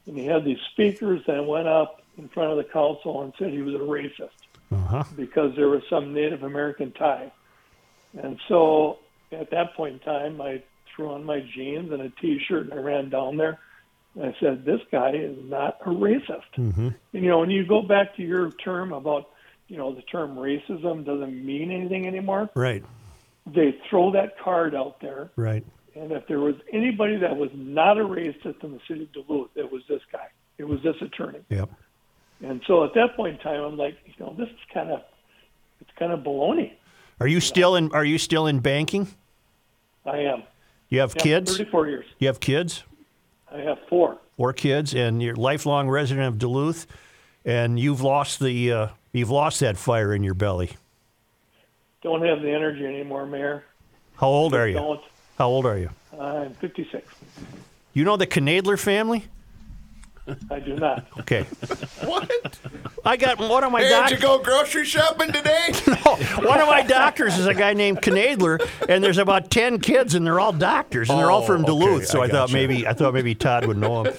And he had these speakers that went up in front of the council and said he was a racist Uh-huh. because there was some Native American tie. And so at that point in time, I threw on my jeans and a T-shirt and I ran down there. And I said, "This guy is not a racist." Mm-hmm. And, you know, when you go back to your term about, you know, the term racism doesn't mean anything anymore. Right. They throw that card out there, Right. and if there was anybody that was not a racist in the city of Duluth, it was this guy. It was this attorney. Yep. And so at that point in time, I'm like, you know, this is kind of, it's kind of baloney. Are you still in Are you still in banking? I am. You have Yeah, kids. 34 years. You have kids. I have four. Four kids, and you're a lifelong resident of Duluth, and you've lost the uh, you've lost that fire in your belly. Don't have the energy anymore, Mayor. How old are you? Don't. How old are you? I'm 56. You know the Knadler family? I do not. Okay. What? I got one of my Hey, doc- did you go grocery shopping today? no. one of my doctors is a guy named Knadler, and there's about ten kids, and they're all doctors, and they're all Oh, from okay, Duluth. So I I, thought gotcha. maybe I thought maybe Todd would know him.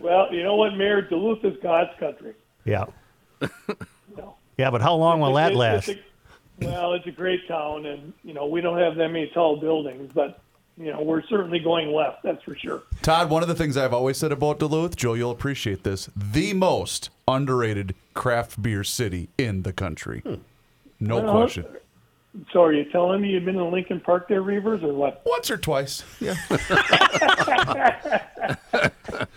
Well, you know what, Mayor? Duluth is God's country. Yeah. No. Yeah, but how long will that It's- last? it's a- well, it's a great town, and you know we don't have that many tall buildings, but you know we're certainly going left. That's for sure. Todd, one of the things I've always said about Duluth, Joe, you'll appreciate this, the most underrated craft beer city in the country. Hmm. No Well, question. So, are you telling me you've been in Lincoln Park there, Reavers, or what? Once or twice. Yeah.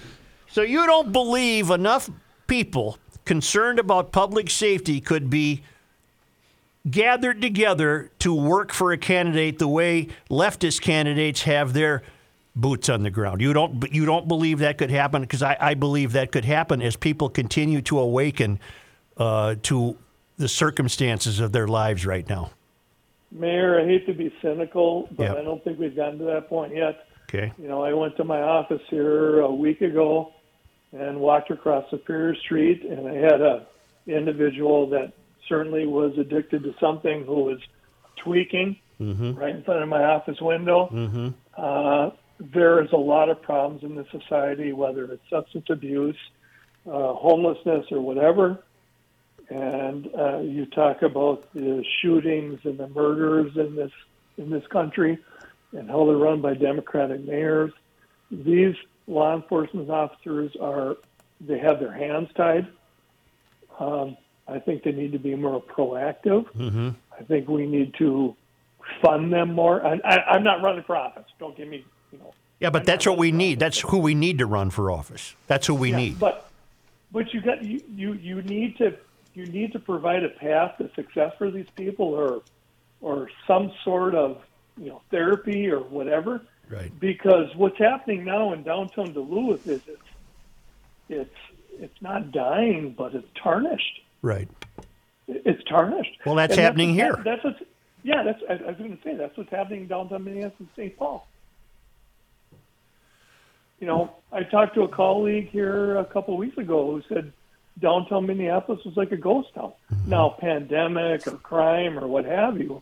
So you don't believe enough people concerned about public safety could be gathered together to work for a candidate the way leftist candidates have their boots on the ground. You don't you don't believe that could happen because I, I believe that could happen as people continue to awaken uh, to the circumstances of their lives right now. Mayor, I hate to be cynical, but Yeah. I don't think we've gotten to that point yet. Okay. You know, I went to my office here a week ago and walked across Superior Street, and I had a individual that certainly was addicted to something who was tweaking right in front of my office window. Uh, there is a lot of problems in this society, whether it's substance abuse, uh, homelessness, or whatever. And uh, you talk about the shootings and the murders in this in this country, and how they're run by Democratic mayors. These law enforcement officers are they have their hands tied. Um, I think they need to be more proactive. Mm-hmm. I think we need to fund them more. And I, I'm not running for office. Don't give me, you know. Yeah, but I'm that's what we need. That's who we need to run for office. That's who we yeah, need. But but you got you, you you need to you need to provide a path to success for these people or or some sort of you know therapy or whatever. Right. Because what's happening now in downtown Duluth is it's it's it's not dying, but it's tarnished. Right. It's tarnished. Well, that's And happening what's- here. That's what's yeah. That's I, I was going to say that's what's happening in downtown Minneapolis and St. Paul. You know, I talked to a colleague here a couple of weeks ago who said downtown Minneapolis was like a ghost town. Mm-hmm. Now, pandemic or crime or what have you,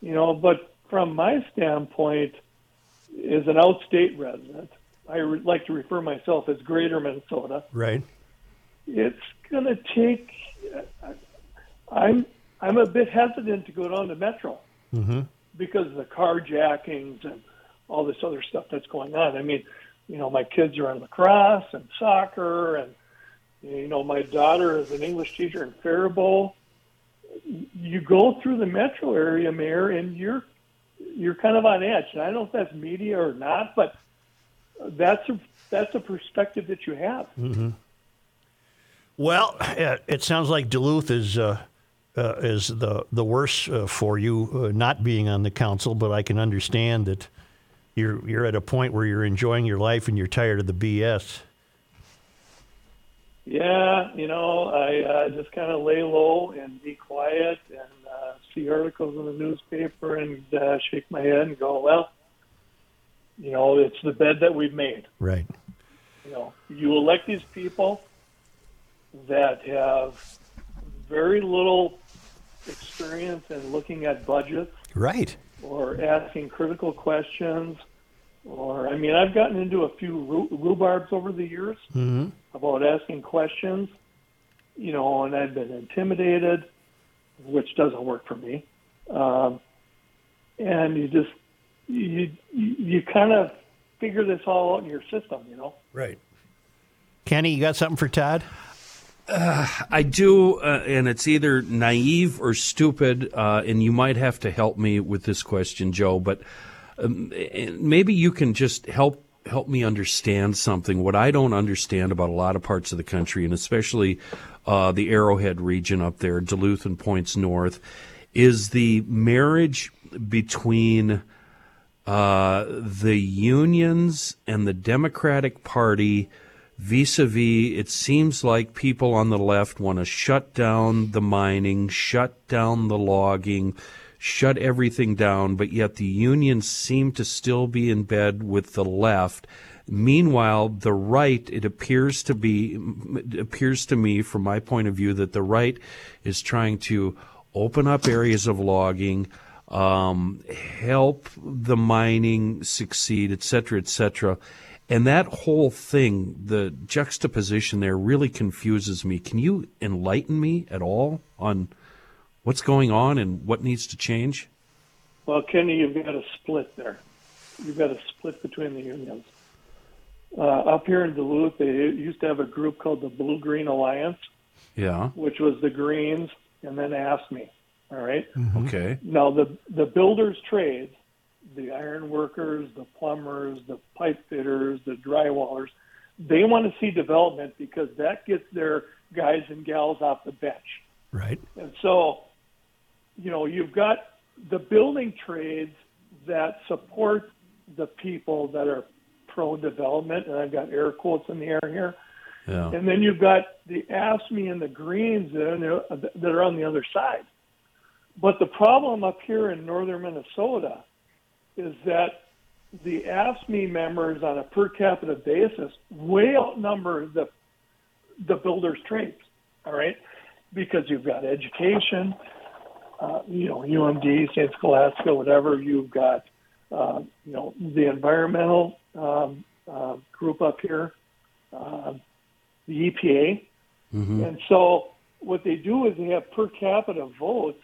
you know. But from my standpoint, as an outstate resident, I re- like to refer myself as Greater Minnesota Right. it's going to take. I'm I'm a bit hesitant to go down to Metro Mm-hmm. because of the carjackings and all this other stuff that's going on. I mean, you know, my kids are in lacrosse and soccer, and you know, my daughter is an English teacher in Faribault. You go through the metro area, Mayor, and you're you're kind of on edge. And I don't know if that's media or not, but that's a that's a perspective that you have. Mm-hmm. Well, it sounds like Duluth is uh, uh, is the the worst uh, for you uh, not being on the council, but I can understand that you're you're at a point where you're enjoying your life and you're tired of the BS. Yeah, you know, I uh, just kind of lay low and be quiet and uh, see articles in the newspaper and uh, shake my head and go, well, you know, it's the bed that we've made. Right. You know, you elect these people that have very little experience in looking at budgets Right. or asking critical questions. Or, I mean, I've gotten into a few ru- rhubarbs over the years Mm-hmm. about asking questions, you know, and I've been intimidated, which doesn't work for me. Um, and you just you you, you kind of figure this all out in your system, you know. Right. Kenny, you got something for Todd? I do, uh, and it's either naive or stupid, uh, and you might have to help me with this question, Joe. But um, maybe you can just help help me understand something. What I don't understand about a lot of parts of the country, and especially uh, the Arrowhead region up there, Duluth and points north, is the marriage between uh, the unions and the Democratic Party vis-a-vis it seems like people on the left want to shut down the mining shut down the logging shut everything down but yet the unions seem to still be in bed with the left meanwhile the right it appears to be appears to me from my point of view that the right is trying to open up areas of logging um, help the mining succeed, et cetera, et cetera. And that whole thing, the juxtaposition there really confuses me. Can you enlighten me at all on what's going on and what needs to change? Well, Kenny, you've got a split there. You've got a split between the unions. Uh, up here in Duluth, they used to have a group called the Blue Green Alliance, Yeah. which was the Greens and then AFSCME. All right? Okay. Now, the, the builders' trades, the iron workers, the plumbers, the pipe fitters, the drywallers, they want to see development because that gets their guys and gals off the bench. Right. And so, you know, you've got the building trades that support the people that are pro development, and I've got air quotes in the air here. Yeah. And then you've got the AFSCME and the Greens that are on the other side. But the problem up here in northern Minnesota is that the AFSCME members on a per capita basis way outnumber the the builders' trades. All right, because you've got education, uh, you know, UMD, St. Scholastica, whatever. You've got, uh, you know, the environmental um, uh, group up here, uh, the EPA, and so what they do is they have per capita votes,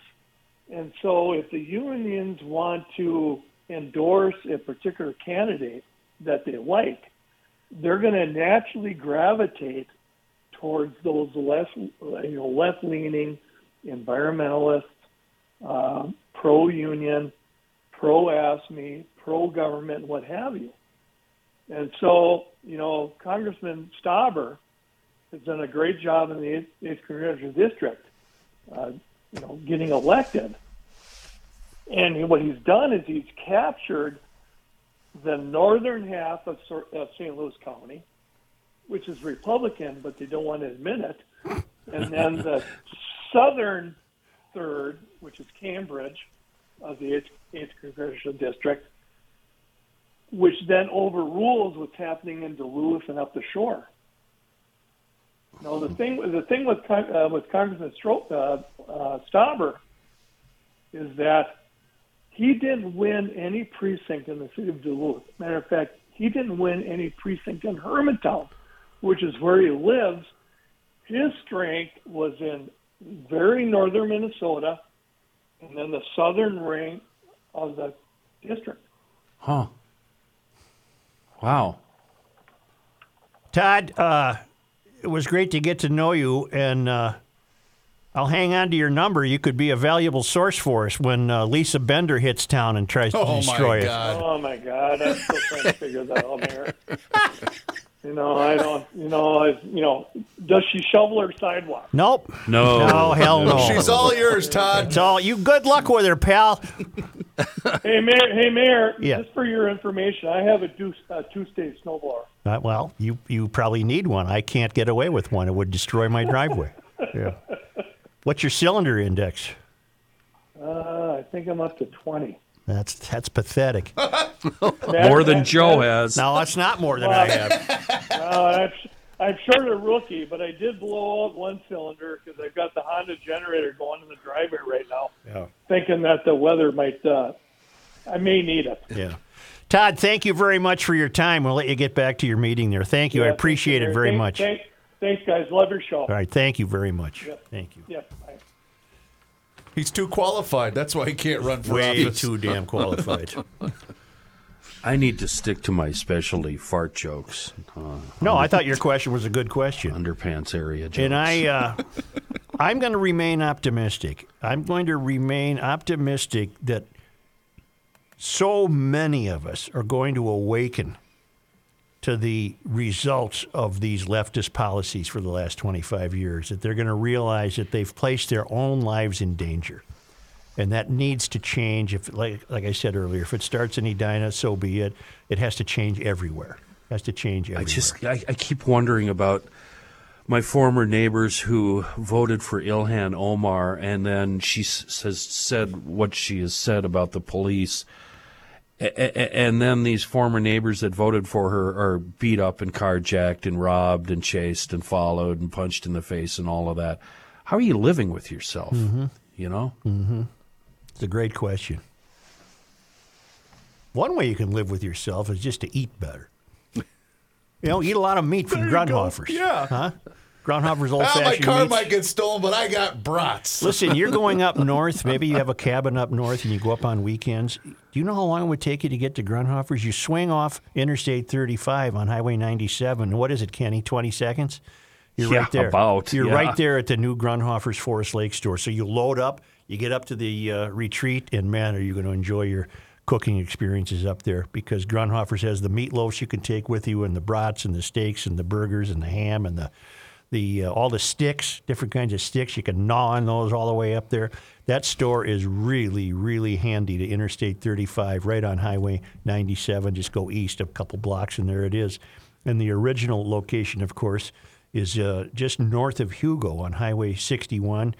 and so if the unions want to endorse a particular candidate that they like, they're going to naturally gravitate towards those less, you know, left-leaning environmentalists, uh, pro-union, pro-AFSCME, pro-government, what have you. And so, you know, Congressman Stauber has done a great job in the 8th, 8th Congressional District, uh, you know, getting elected. And what he's done is he's captured the northern half of, of St. Louis County, which is Republican, but they don't want to admit it. And then the southern third, which is Cambridge, of the 8th, 8th Congressional District, which then overrules what's happening in Duluth and up the shore. Now the thing, the thing with uh, with Congressman Stro- uh, uh, Stauber is that he didn't win any precinct in the city of Duluth. Matter of fact, he didn't win any precinct in Hermantown, which is where he lives. His strength was in very northern Minnesota and then the southern ring of the district. Huh. Wow. Todd, uh, it was great to get to know you, and uh, I'll hang on to your number. You could be a valuable source for us when uh, Lisa Bender hits town and tries to Oh destroy my it. God! Oh my God, I'm still trying to figure that out, Mayor. You know, I don't. You know, I, you know, does she shovel her sidewalk? Nope. No. No, hell no. She's all yours, Todd. It's all you. Good luck with her, pal. Hey, Mayor. Hey, Mayor. Yeah. Just for your information, I have a two, uh, two-stage snowblower. Uh, well, you you probably need one. I can't get away with one. It would destroy my driveway. Yeah. What's your cylinder index? Uh, I think I'm up to twenty. That's that's pathetic. More than Joe has. No, that's not more than I have. Uh, I'm, I'm sure a rookie, but I did blow out one cylinder because I've got the Honda generator going in the driveway right now, Yeah. thinking that the weather might. Uh, I may need it. Yeah. Todd, thank you very much for your time. We'll let you get back to your meeting there. Thank you. I appreciate thank it very Mayor. much. Thank- thank- thanks, guys. Love your show. All right. Thank you very much. Yeah. Thank you. Yeah. Bye. He's too qualified. That's why he can't run for Way office. too damn qualified. I need to stick to my specialty fart jokes, uh, No, I thought your question was a good question. underpants area jokes. And I, uh, I'm going to remain optimistic. I'm going to remain optimistic that so many of us are going to awaken to the results of these leftist policies for the last 25 years. That they're going to realize that they've placed their own lives in danger, and that needs to change. If, like, like I said earlier, if it starts in Edina, so be it. It has to change everywhere. It has to change everywhere. I just I, I keep wondering about my former neighbors who voted for Ilhan Omar, and then she s- has said what she has said about the police. A- a- And then these former neighbors that voted for her are beat up and carjacked and robbed and chased and followed and punched in the face and all of that. How are you living with yourself? Mm-hmm. You know? Mm-hmm. It's a great question. One way you can live with yourself is just to eat better. You know, eat a lot of meat from There you go. Grundhofer's. Yeah. Huh? Grundhofer's old Ah, my car meats. might get stolen, but I got brats. Listen, you're going up north. Maybe you have a cabin up north and you go up on weekends. Do you know how long it would take you to get to Grundhofer's? You swing off Interstate 35 on Highway 97. What is it, Kenny? 20 seconds? You're Yeah, right there. about, You're yeah. right there at the new Grundhofer's Forest Lake store. So you load up, you get up to the uh, retreat, and man, are you going to enjoy your cooking experiences up there because Grundhofer's has the meatloafs you can take with you, and the brats, and the steaks, and the burgers, and the ham, and the the uh, all the sticks, different kinds of sticks. You can gnaw on those all the way up there. That store is really, really handy to Interstate 35, right on Highway 97. Just go east a couple blocks, and there it is. And the original location, of course, is uh, just north of Hugo on Highway 61.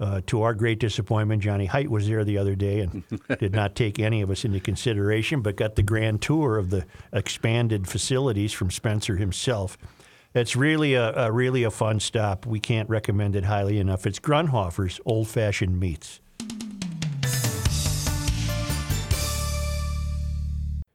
Uh, to our great disappointment, Johnny Height was there the other day and did not take any of us into consideration, but got the grand tour of the expanded facilities from Spencer himself. It's really a, a really a fun stop. We can't recommend it highly enough. It's Grundhofer's Old Fashioned Meats.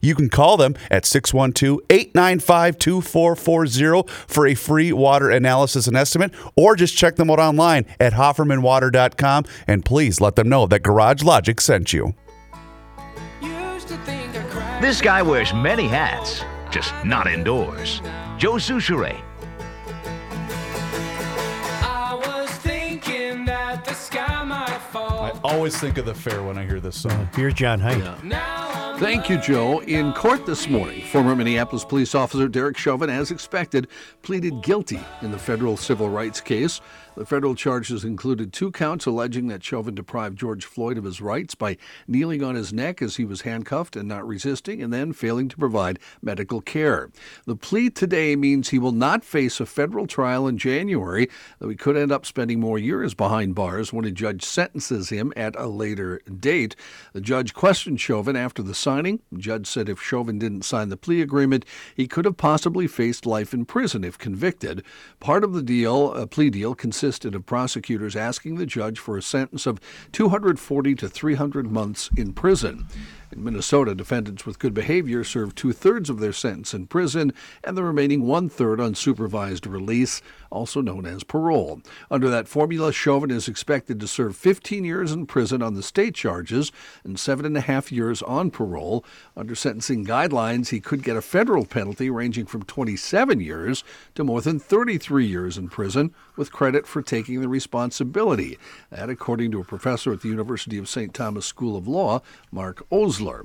You can call them at 612-895-2440 for a free water analysis and estimate or just check them out online at hoffermanwater.com and please let them know that Garage Logic sent you. This guy wears many hats, just not indoors. Joe Soucheray. I always think of the fair when I hear this song. Here's John Height. Thank you, Joe. In court this morning, former Minneapolis police officer Derek Chauvin, as expected, pleaded guilty in the federal civil rights case. The federal charges included two counts alleging that Chauvin deprived George Floyd of his rights by kneeling on his neck as he was handcuffed and not resisting, and then failing to provide medical care. The plea today means he will not face a federal trial in January, though he could end up spending more years behind bars when a judge sentences him at a later date. The judge questioned Chauvin after the signing. The judge said if Chauvin didn't sign the plea agreement, he could have possibly faced life in prison if convicted. Part of the deal, a plea deal, consisted of prosecutors asking the judge for a sentence of 240 to 300 months in prison. In Minnesota, defendants with good behavior serve two thirds of their sentence in prison and the remaining one third on supervised release, also known as parole. Under that formula, Chauvin is expected to serve 15 years in prison on the state charges and seven and a half years on parole. Under sentencing guidelines, he could get a federal penalty ranging from 27 years to more than 33 years in prison, with credit for taking the responsibility. That, according to a professor at the University of St. Thomas School of Law, Mark Osler.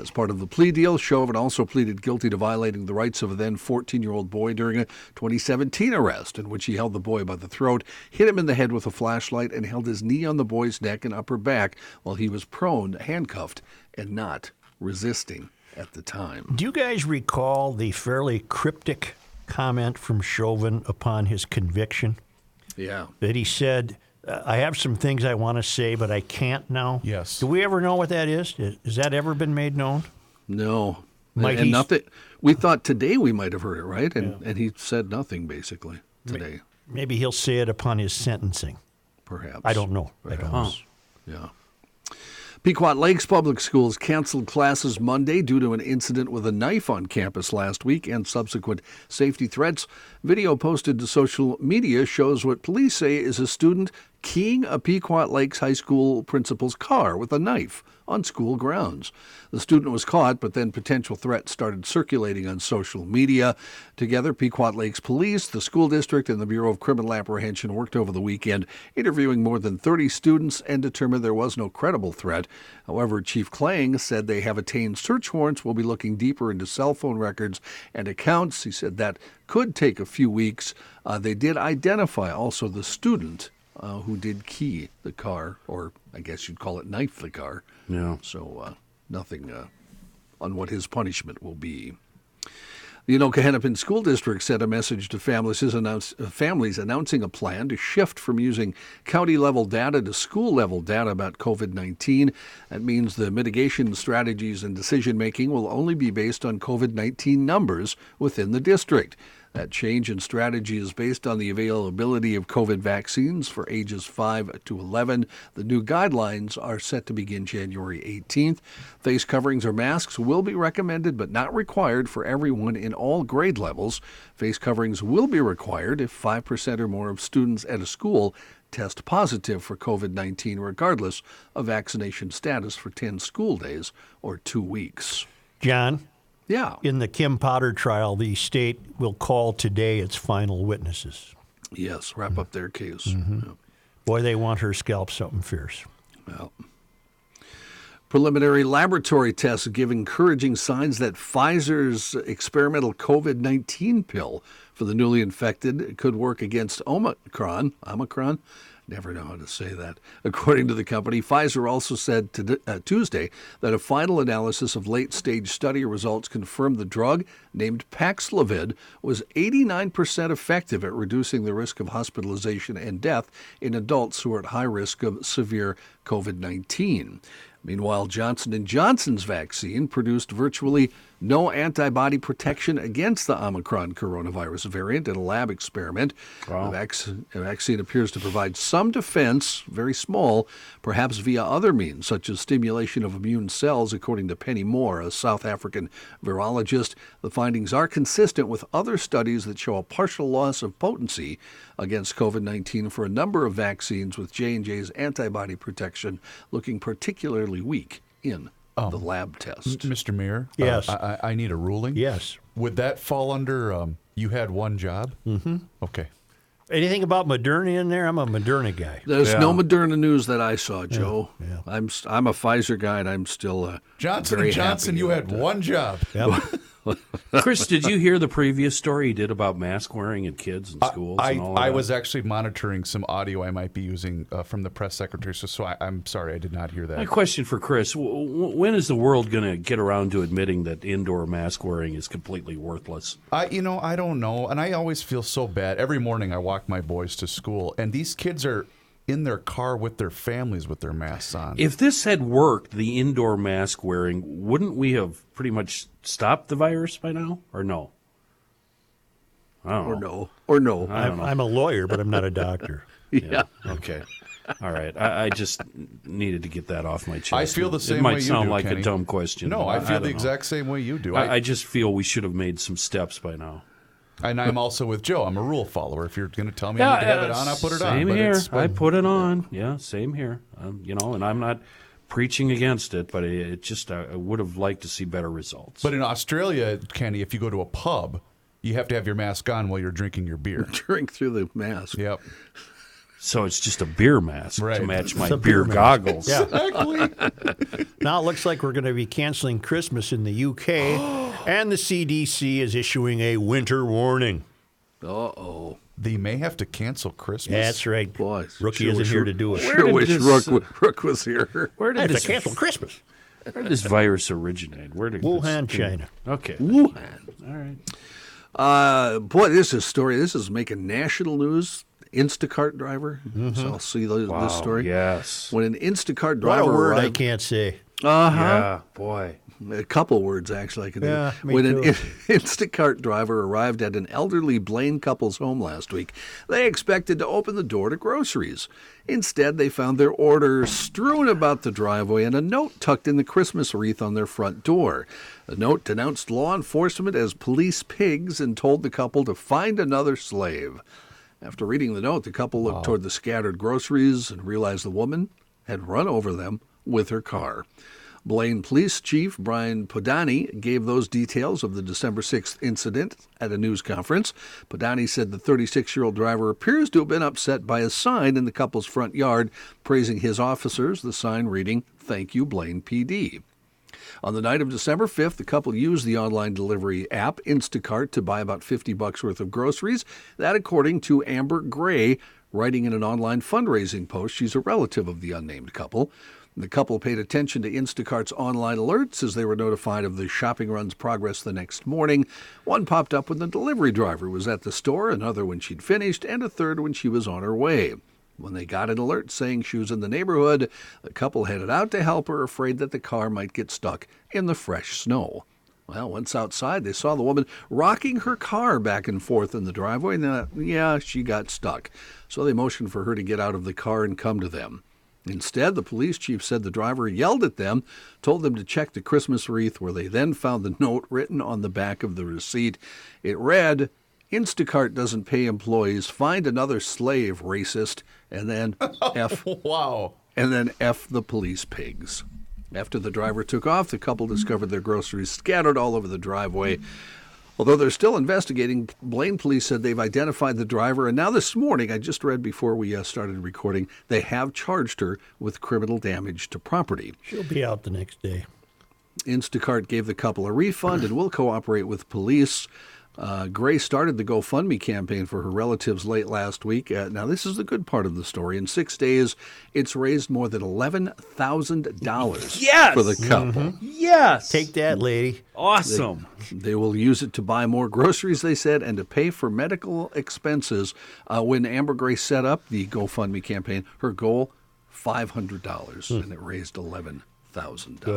As part of the plea deal, Chauvin also pleaded guilty to violating the rights of a then 14 year old boy during a 2017 arrest in which he held the boy by the throat, hit him in the head with a flashlight, and held his knee on the boy's neck and upper back while he was prone, handcuffed, and not resisting at the time. Do you guys recall the fairly cryptic comment from Chauvin upon his conviction? Yeah. That he said, I have some things I want to say, but I can't now. Yes. Do we ever know what that is? Is- Has that ever been made known? No. Might and and nothing. We thought today we might have heard it, right? And and he said nothing basically today, Maybe he'll say it upon his sentencing. perhaps. I don't know. I don't know. Yeah. Pequot Lakes Public Schools canceled classes Monday due to an incident with a knife on campus last week and subsequent safety threats. Video posted to social media shows what police say is a student keying a Pequot Lakes High School principal's car with a knife on school grounds. The student was caught, but then potential threats started circulating on social media. Together, Pequot Lakes Police, the school district, and the Bureau of Criminal Apprehension worked over the weekend, interviewing more than 30 students and determined there was no credible threat. However, Chief Klang said they have attained search warrants. Will be looking deeper into cell phone records and accounts. He said that could take a few weeks. Uh, they did identify also the student uh, who did key the car, or I guess you'd call it knife the car. Yeah. So uh, nothing uh, on what his punishment will be. The Anoka Hennepin School District sent a message to families, announce, uh, families announcing a plan to shift from using county level data to school level data about COVID 19. That means the mitigation strategies and decision making will only be based on COVID 19 numbers within the district. That change in strategy is based on the availability of COVID vaccines for ages 5 to 11. The new guidelines are set to begin January 18th. Face coverings or masks will be recommended but not required for everyone in all grade levels. Face coverings will be required if 5% or more of students at a school test positive for COVID 19, regardless of vaccination status for 10 school days or two weeks. John, Yeah. in the Kim Potter trial, the state will call today its final witnesses. Yes, wrap up their case. Mm-hmm. Yeah. Boy, they want her scalp something fierce. Well, preliminary laboratory tests give encouraging signs that Pfizer's experimental COVID 19 pill for the newly infected could work against Omicron. Omicron? Never know how to say that. According to the company, Pfizer also said to, uh, Tuesday that a final analysis of late stage study results confirmed the drug, named Paxlovid, was 89% effective at reducing the risk of hospitalization and death in adults who are at high risk of severe COVID 19. Meanwhile, Johnson & Johnson's vaccine produced virtually no antibody protection against the Omicron coronavirus variant in a lab experiment. The, vac- the vaccine appears to provide some defense, very small, perhaps via other means, such as stimulation of immune cells, according to Penny Moore, a South African virologist. The findings are consistent with other studies that show a partial loss of potency against COVID-19 for a number of vaccines with J&J's antibody protection looking particularly weak in the lab test. Mr. Mayor? uh, Yes. I, I I need a ruling. Yes. Would that fall under um, you had one job? Mm-hmm. Okay. Anything about Moderna in there? I'm a Moderna guy. There's no Moderna news that I saw, Joe. yeah. I'm s- I'm a Pfizer guy, and I'm still uh, Johnson very and Johnson, happy you had uh, one job. Yep. Chris, did you hear the previous story he did about mask wearing in kids and schools I, and all I that? was actually monitoring some audio I might be using uh, from the press secretary, so, so I, I'm sorry I did not hear that. My question for Chris: When is the world going to get around to admitting that indoor mask wearing is completely worthless? I, you know, I don't know, and I always feel so bad. Every morning I walk my boys to school, and these kids are in their car with their families with their masks on. If this had worked, the indoor mask wearing, wouldn't we have pretty much stopped the virus by now, or no? Or no, or no. I don't I'm, know. I'm a lawyer, but I'm not a doctor. yeah. Okay. All right. I, I just needed to get that off my chest. I feel the same way. It might way you sound do, like Kenny. a dumb question. no, I feel don't the know. exact same way you do. I, I just feel we should have made some steps by now. And I'm also with Joe. I'm a rule follower. If you're going to tell me I need to have it on, I'll put it on. Same but here. it's- I put it on. Yeah, same here. Um, you know, and I'm not preaching against it, but it, it just I, I would have liked to see better results. But in Australia, Kenny, if you go to a pub, you have to have your mask on while you're drinking your beer. Drink through the mask. yep. So it's just a beer mask to match my beer, beer goggles. Yeah. Exactly. Now it looks like we're going to be canceling Christmas in the UK, and the CDC is issuing a winter warning. Uh oh. they may have to cancel Christmas. That's right. Boy, Rookie sure isn't here to do it. Sure did wish this, Rook, uh, Rook was here. Where I did have to this cancel Christmas. Where did this virus originate? Where did Wuhan, this, China. Okay. Wuhan. All right. Uh, boy, this is a story. This is making national news. Instacart driver. So I'll see the, Wow, this story. Yes. When an Instacart What driver a word I arrived, can't say. uh-huh. Yeah, boy. A couple words actually. I can Yeah, do. when an. Instacart driver arrived at an elderly Blaine couple's home last week, they expected to open the door to groceries. Instead, they found their order strewn about the driveway and a note tucked in the Christmas wreath on their front door. The note denounced law enforcement as police pigs and told the couple to find another slave. After reading the note, the couple looked toward the scattered groceries and realized the woman had run over them with her car. Blaine Police Chief Brian Podany gave those details of the December 6th incident at a news conference. Podany said the 36 year old driver appears to have been upset by a sign in the couple's front yard praising his officers, the sign reading, Thank you, Blaine PD. On the night of December 5th, the couple used the online delivery app Instacart to buy about 50 bucks worth of groceries. That according to Amber Gray, writing in an online fundraising post. She's a relative of the unnamed couple. The couple paid attention to Instacart's online alerts as they were notified of the shopping run's progress the next morning. One popped up when the delivery driver was at the store, another when she'd finished, and a third when she was on her way. When they got an alert saying she was in the neighborhood, the couple headed out to help her, afraid that the car might get stuck in the fresh snow. Well, once outside, they saw the woman rocking her car back and forth in the driveway, and uh, yeah, she got stuck. So they motioned for her to get out of the car and come to them. Instead, the police chief said the driver yelled at them, told them to check the Christmas wreath, where they then found the note written on the back of the receipt. It read, Instacart doesn't pay employees. Find another slave, racist, and then F. wow. And then F the police pigs. After the driver took off, the couple discovered their groceries scattered all over the driveway. Although they're still investigating, Blaine police said they've identified the driver, and now this morning, I just read before we uh, started recording, they have charged her with criminal damage to property. She'll be out the next day. Instacart gave the couple a refund and will cooperate with police. Uh, Gray started the GoFundMe campaign for her relatives late last week. Uh, now, this is the good part of the story. In six days, it's raised more than $11,000 Yes! for the couple. Yes. Take that, lady. awesome. They will use it to buy more groceries, they said, and to pay for medical expenses. Uh, when Amber Gray set up the GoFundMe campaign, her goal $500, and it raised $11,000.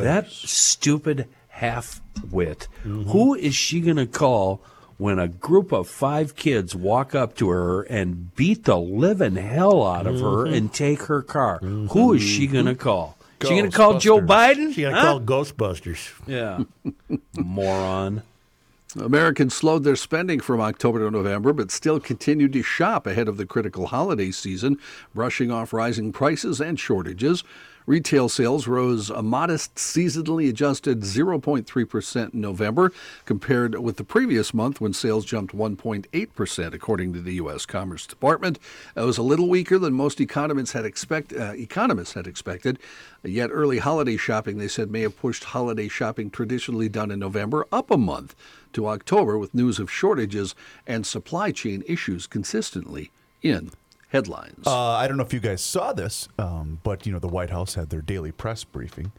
That stupid half wit. Who is she going to call when a group of five kids walk up to her and beat the living hell out of her mm-hmm. and take her car? Mm-hmm. Who is she going to mm-hmm. call? She going to call Joe Ghostbusters. Biden? She got Huh? call Ghostbusters. Yeah. Moron. Americans slowed their spending from October to November, but still continued to shop ahead of the critical holiday season, brushing off rising prices and shortages. Retail sales rose a modest seasonally adjusted 0.3% in November, compared with the previous month when sales jumped 1.8%, according to the U.S. Commerce Department. It was a little weaker than most economists had, expect, uh, economists had expected. Yet early holiday shopping, they said, may have pushed holiday shopping traditionally done in November up a month to October with news of shortages and supply chain issues consistently in headlines. Uh, I don't know if you guys saw this, um, but you know the White House had their daily press briefing,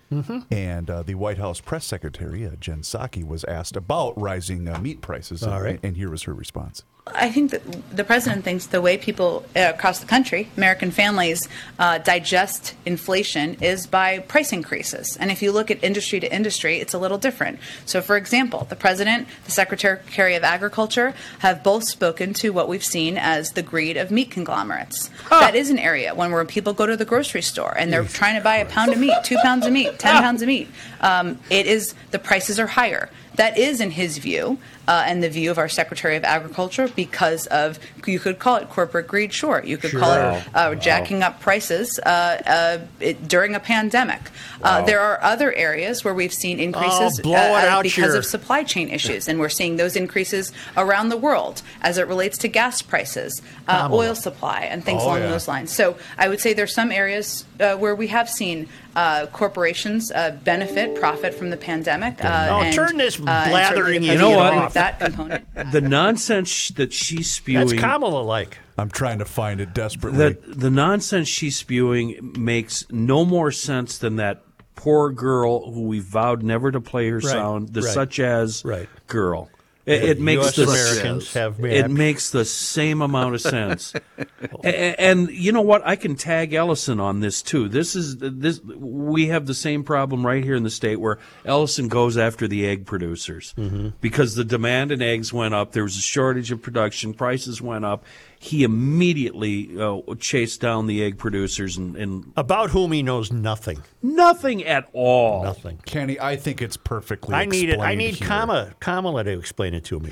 and uh, the White House press secretary uh, Jen Psaki was asked about rising uh, meat prices. All and- right. and here was her response. I think that the president thinks the way people uh, across the country, American families, uh, digest inflation is by price increases. And if you look at industry to industry, it's a little different. So, for example, the president, the secretary of agriculture have both spoken to what we've seen as the greed of meat conglomerates. That is an area when where people go to the grocery store and they're trying to buy a pound of meat, two pounds of meat, ten pounds of meat. Um, it is the prices are higher. That is, in his view, uh, and the view of our Secretary of Agriculture, because of you could call it corporate greed. Sure, you could call it uh, jacking up prices uh, uh, it, during a pandemic. Uh, there are other areas where we've seen increases Oh, blow it uh, out because your- of supply chain issues, and we're seeing those increases around the world as it relates to gas prices, uh, Kamala. oil supply, and things Oh, along yeah. those lines. So I would say there's some areas uh, where we have seen uh, corporations uh, benefit, profit from the pandemic. Uh, Oh, and, turn this uh, and certainly blathering the idiot president off. With that component. The nonsense sh- that she's spewing. That's Kamala like. I'm trying to find it desperately. that the nonsense she's spewing makes no more sense than that poor girl who we vowed never to play her sound, the right, such as right. girl. It, it makes US the Americans have it makes the same amount of sense. A- and, you know what? I can tag Ellison on this too. This is this. We have the same problem right here in the state where Ellison goes after the egg producers Mm-hmm. because the demand in eggs went up. There was a shortage of production. Prices went up he immediately uh, chased down the egg producers and, and, about whom he knows nothing, nothing at all, nothing. Kenny, I think it's perfectly. I need it. I need here. comma Kamala to explain it to me.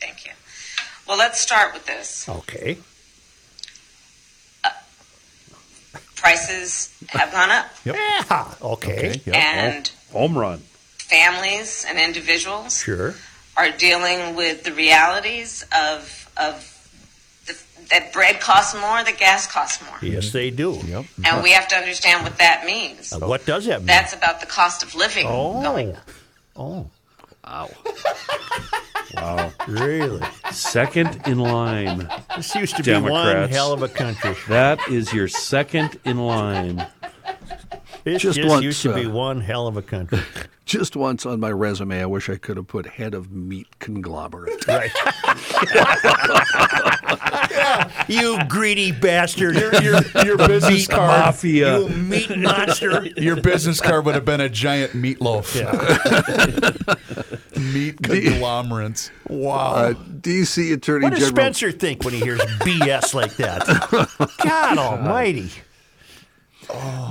Thank you. Well, let's start with this. Okay. Uh, prices have gone up. Yep. Yeah. Okay. okay. Yep. And home run. Families and individuals sure are dealing with the realities of of that bread costs more, the gas costs more, Yes, they do. Yep. and we have to understand what that means. Uh, what does that mean? That's about the cost of living going oh. up. Oh. Wow. Wow. Really? Second in line. This used to be one hell of a country. That is your second in line. It Just just, once, used to be uh, one hell of a country. Just once on my resume, I wish I could have put head of meat conglomerate. Right. you greedy bastard. Your, your, your business Meat card. Mafia. You meat monster. Your business card would have been a giant meatloaf. Meat conglomerates. Wow. Uh, D.C. Attorney What does General Spencer think when he hears BS like that? God almighty.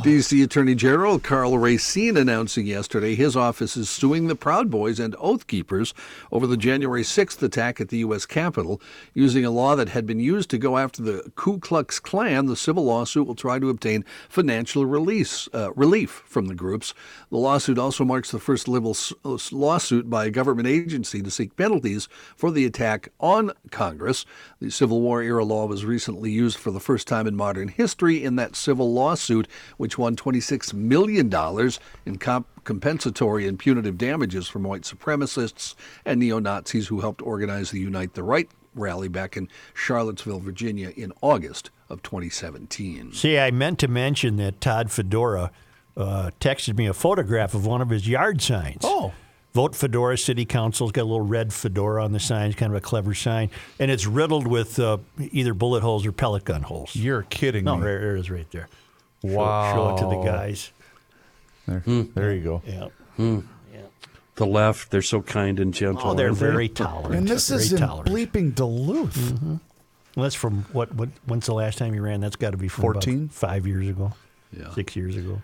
D.C. Attorney General Karl Racine announcing yesterday his office is suing the Proud Boys and Oath Keepers over the January 6th attack at the U.S. Capitol. Using a law that had been used to go after the Ku Klux Klan, the civil lawsuit will try to obtain financial release, uh, relief from the groups. The lawsuit also marks the first level uh, s- lawsuit by a government agency to seek penalties for the attack on Congress. The Civil War era law was recently used for the first time in modern history in that civil lawsuit, which won $26 million in comp- compensatory and punitive damages from white supremacists and neo Nazis who helped organize the Unite the Right rally back in Charlottesville, Virginia in August of 2017. See, I meant to mention that Todd Fedora uh, texted me a photograph of one of his yard signs. Oh. Vote Fedora City Council's got a little red fedora on the sign, it's kind of a clever sign, and it's riddled with uh, either bullet holes or pellet gun holes. You're kidding No, me. there, there it is right there. Show- Wow. Show, it to the guys. There, there you go. Yeah. The left, they're so kind and gentle. Oh, they're aren't they? very tolerant. And this very is in tolerant. bleeping Duluth. Well, that's from what, what? When's the last time you ran? That's got to be from about 14? five years ago. Six years ago.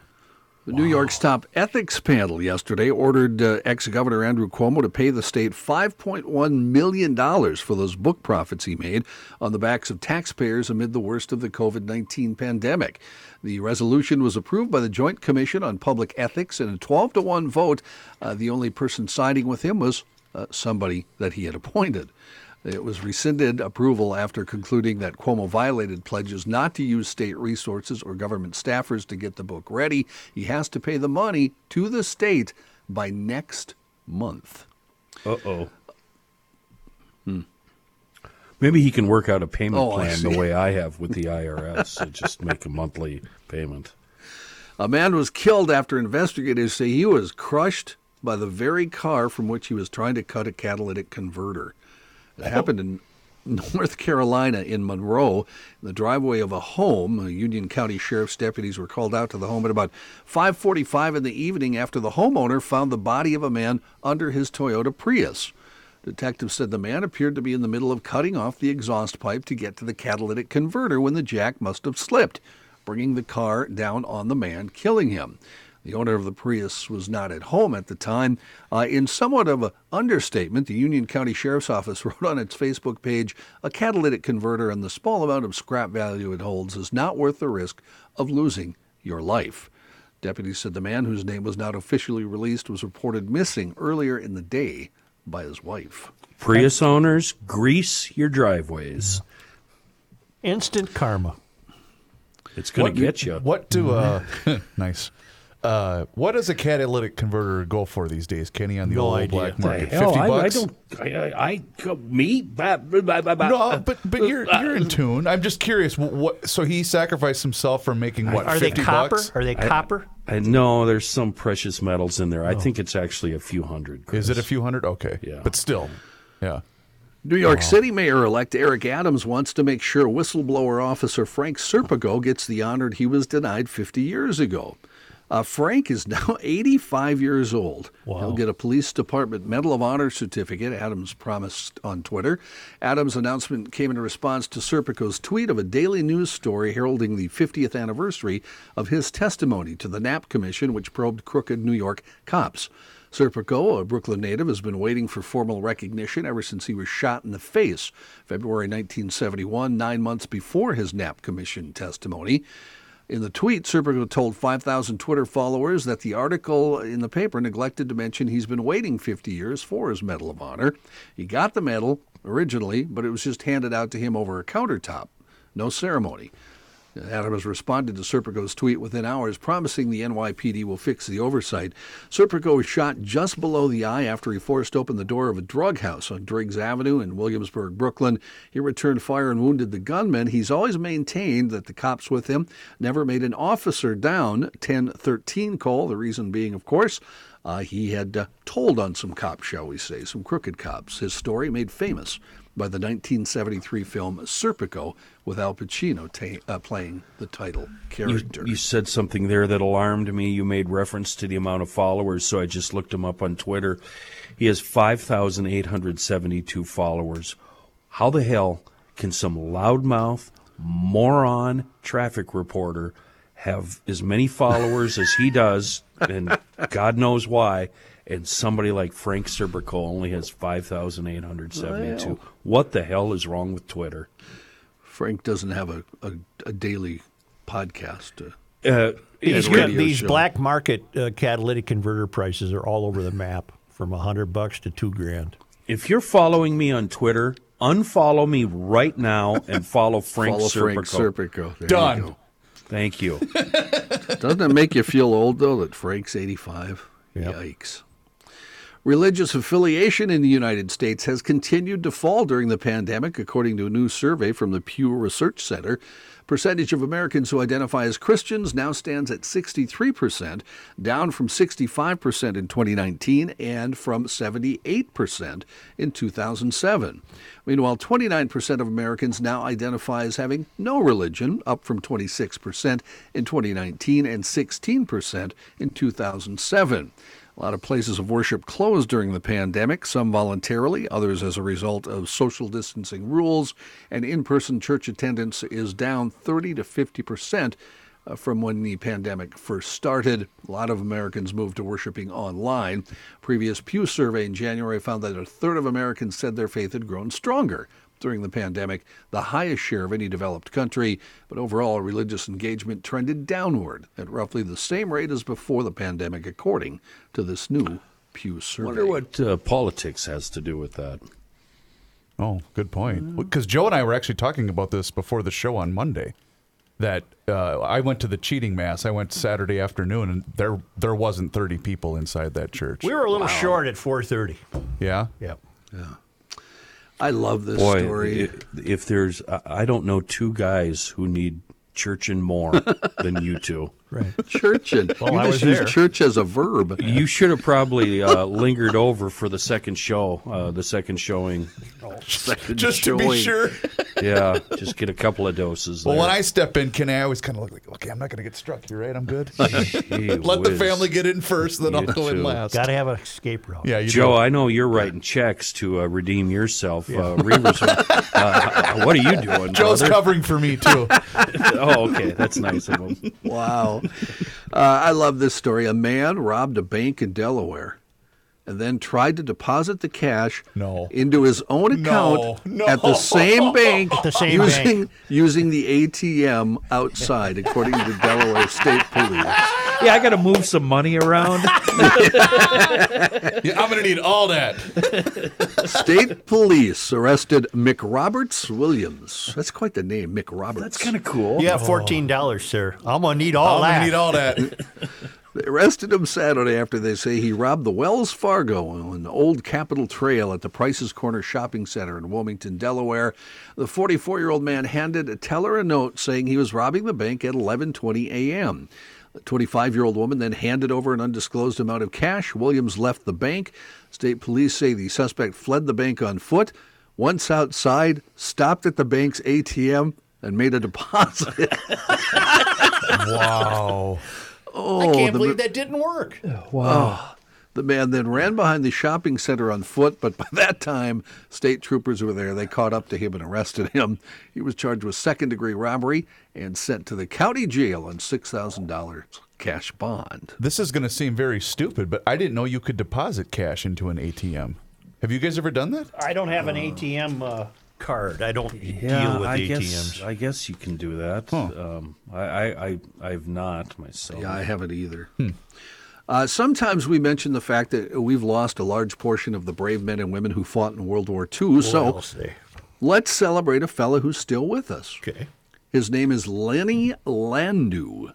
The New York's top ethics panel yesterday ordered uh, ex Governor Andrew Cuomo to pay the state $5.1 million for those book profits he made on the backs of taxpayers amid the worst of the COVID 19 pandemic. The resolution was approved by the Joint Commission on Public Ethics in a 12 to 1 vote. Uh, the only person siding with him was uh, somebody that he had appointed. It was rescinded approval after concluding that Cuomo violated pledges not to use state resources or government staffers to get the book ready. He has to pay the money to the state by next month. Uh oh. Hmm. Maybe he can work out a payment Oh, plan the way I have with the IRS and just make a monthly payment. A man was killed after investigators say he was crushed by the very car from which he was trying to cut a catalytic converter. It happened in North Carolina in Monroe, in the driveway of a home. Union County Sheriff's deputies were called out to the home at about 5:45 in the evening after the homeowner found the body of a man under his Toyota Prius. Detectives said the man appeared to be in the middle of cutting off the exhaust pipe to get to the catalytic converter when the jack must have slipped, bringing the car down on the man, killing him. The owner of the Prius was not at home at the time. Uh, in somewhat of an understatement, the Union County Sheriff's Office wrote on its Facebook page a catalytic converter and the small amount of scrap value it holds is not worth the risk of losing your life. Deputies said the man, whose name was not officially released, was reported missing earlier in the day by his wife. Prius owners, grease your driveways. Instant karma. It's going What- to get you. What do uh nice? Uh, what does a catalytic converter go for these days, Kenny? On the No old idea. black market, hell, fifty I, I don't. I, I, I go- me. Bah, bah, bah, bah, bah. no, but but you're you're in tune. I'm just curious. What, what so he sacrificed himself for making what? Are they copper? bucks? Are they copper? I know there's some precious metals in there. I think it's actually a few hundred. Is it a few hundred? Okay, Yeah. but still, yeah. New York City Mayor elect Eric Adams wants to make sure whistleblower officer Frank Serpico gets the honor he was denied 50 years ago. Uh, Frank is now 85 years old. He'll get a police department Medal of Honor certificate, Adams promised on Twitter. Adams' announcement came in response to Serpico's tweet of a daily news story heralding the 50th anniversary of his testimony to the Knapp Commission, which probed crooked New York cops. Serpico, a Brooklyn native, has been waiting for formal recognition ever since he was shot in the face, February 1971, nine months before his Knapp Commission testimony. In the tweet, Serpico told 5,000 Twitter followers that the article in the paper neglected to mention he's been waiting 50 years for his Medal of Honor. He got the medal originally, but it was just handed out to him over a countertop. No ceremony. Adams responded to Serpico's tweet within hours, promising the NYPD will fix the oversight. Serpico was shot just below the eye after he forced open the door of a drug house on Driggs Avenue in Williamsburg, Brooklyn. He returned fire and wounded the gunman. He's always maintained that the cops with him never made an officer down. 1013 call, the reason being, of course, uh, he had uh, told on some cops, shall we say, some crooked cops. His story made famous by the 1973 film Serpico, with Al Pacino ta- uh, playing the title You, character. you said something there that alarmed me. You made reference to the amount of followers, so I just looked him up on Twitter. He has 5,872 followers. How the hell can some loudmouth, moron traffic reporter have as many followers as he does, and God knows why, and somebody like Frank Serpico only has 5,872? Well. What the hell is wrong with Twitter? Frank doesn't have a, a, a daily podcast. Uh, Uh, These, and these black market uh, catalytic converter prices are all over the map, from a hundred bucks to two grand. if you're following me on Twitter, unfollow me right now and follow Frank Follow Serpico. Frank Serpico. Done. You Thank you. Doesn't it make you feel old though that Frank's 85? Yikes. Religious affiliation in the United States has continued to fall during the pandemic, according to a new survey from the Pew Research Center. Percentage of Americans who identify as Christians now stands at 63%, down from 65% in 2019 and from 78% in 2007. Meanwhile, 29% of Americans now identify as having no religion, up from 26% in 2019 and 16% in 2007. A lot of places of worship closed during the pandemic, some voluntarily, others as a result of social distancing rules, and in person church attendance is down 30 to 50 percent uh, from when the pandemic first started. A lot of Americans moved to worshiping online. Previous Pew survey in January found that a third of Americans said their faith had grown stronger during the pandemic, the highest share of any developed country. But overall, religious engagement trended downward at roughly the same rate as before the pandemic, according to this new Pew survey. wonder what uh, politics has to do with that. Oh, good point. Because Joe and I were actually talking about this before the show on Monday. That uh, I went to the cheating mass. I went Saturday afternoon, and there there wasn't thirty people inside that church. We were a little short at four thirty. yeah, Yep. I love this Boy, story. i- if there's, I I don't know two guys who need churching more than you two. Right. Churchin. Well, you I just was use there. church as a verb. You should have probably uh, lingered over for the second show, uh, the second showing. Second just to be showing. sure. Yeah, just get a couple of doses. Well, there. when I step in, can I always kind of look like, okay, I'm not going to get struck. You're right. I'm good. Gee Let the family get in first, then I'll You go in too. last. Got to have an escape route. Yeah, you Joe, do. I know you're writing checks to uh, redeem yourself. Uh, Reavers, uh, what are you doing, Joe's brother? covering for me too. oh, okay, that's nice of him. Wow. Uh, I love this story. A man robbed a bank in Delaware and then tried to deposit the cash No. into his own account No. at the same bank the same using bank. using the ATM outside, according to the Delaware State Police. Yeah, I got to move some money around. Yeah, I'm going to need all that. State Police arrested Mick Roberts Williams. That's quite the name, Mick Roberts. That's kind of cool. Yeah, fourteen dollars, sir. I'm gonna need all I'm that. going to need all that. They arrested him Saturday after they say he robbed the Wells Fargo on the Old Capitol Trail at the Price's Corner Shopping Center in Wilmington, Delaware. The 44-year-old man handed a teller a note saying he was robbing the bank at 11:20 a.m. The 25-year-old woman then handed over an undisclosed amount of cash. Williams left the bank. State police say the suspect fled the bank on foot. Once outside, stopped at the bank's ATM and made a deposit. wow. Oh, I can't the- believe that didn't work. Oh, the man then ran behind the shopping center on foot, but by that time, state troopers were there. They caught up to him and arrested him. He was charged with second degree robbery and sent to the county jail on $6,000 cash bond. This is going to seem very stupid, but I didn't know you could deposit cash into an ATM. Have you guys ever done that? I don't have an ATM uh, card. I don't Yeah, deal with I ATMs. guess I guess you can do that. Um, I, I, I I've not myself. Yeah, I haven't either. Uh, sometimes we mention the fact that we've lost a large portion of the brave men and women who fought in World War II. so let's celebrate a fella who's still with us. Okay. His name is Lenny Landau.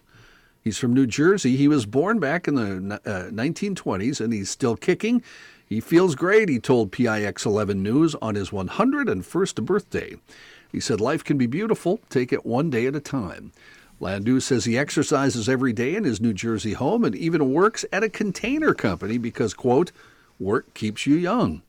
He's from New Jersey. He was born back in the uh, 1920s and he's still kicking. He feels great, he told PIX 11 News on his 101st birthday. He said, Life can be beautiful. Take it one day at a time. Landau says he exercises every day in his New Jersey home and even works at a container company because, quote, work keeps you young.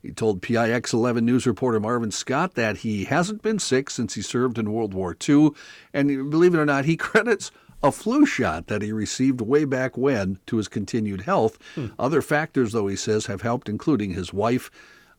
He told PIX 11 News reporter Marvin Scott that he hasn't been sick since he served in World War II, and believe it or not, he credits a flu shot that he received way back when to his continued health. Other factors, though, he says, have helped, including his wife.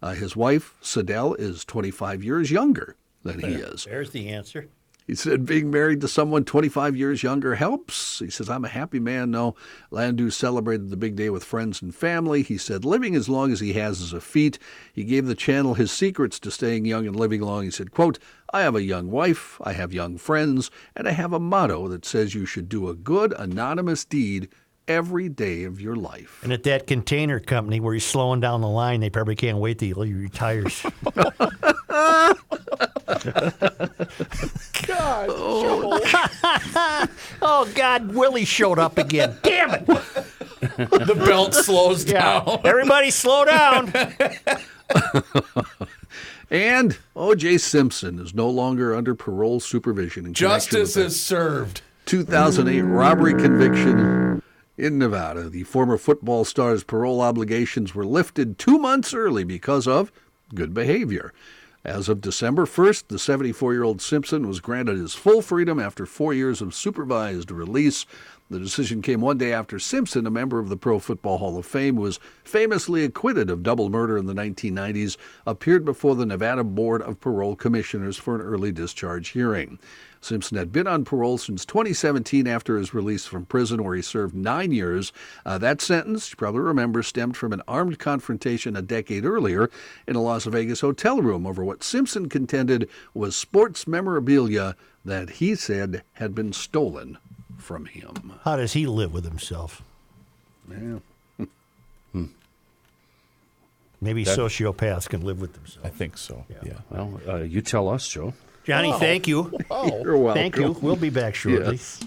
Uh, his wife, Sadell, is 25 years younger than he is. There's the answer. He said being married to someone 25 years younger helps. He says, I'm a happy man. No, Landau celebrated the big day with friends and family. He said, living as long as he has is a feat. He gave the channel his secrets to staying young and living long. He said, quote, I have a young wife, I have young friends, and I have a motto that says you should do a good, anonymous deed every day of your life. And at that container company where he's slowing down the line, they probably can't wait till he retires. God, oh oh God, Willie showed up again. Damn it! the belt slows down. Everybody, slow down. And O.J. Simpson is no longer under parole supervision. In Justice is served. 2008 robbery conviction in Nevada. The former football star's parole obligations were lifted two months early because of good behavior. As of December 1st, the 74 year old Simpson was granted his full freedom after four years of supervised release. The decision came one day after Simpson, a member of the Pro Football Hall of Fame, was famously acquitted of double murder in the 1990s, appeared before the Nevada Board of Parole Commissioners for an early discharge hearing. Simpson had been on parole since 2017 after his release from prison, where he served nine years. Uh, that sentence, you probably remember, stemmed from an armed confrontation a decade earlier in a Las Vegas hotel room over what Simpson contended was sports memorabilia that he said had been stolen from him. How does he live with himself? Yeah. Maybe That- sociopaths can live with themselves. I think so. Yeah. Well, uh, you tell us, Joe. Johnny, Oh. thank you. You're welcome. Thank you. We'll be back shortly. Yes.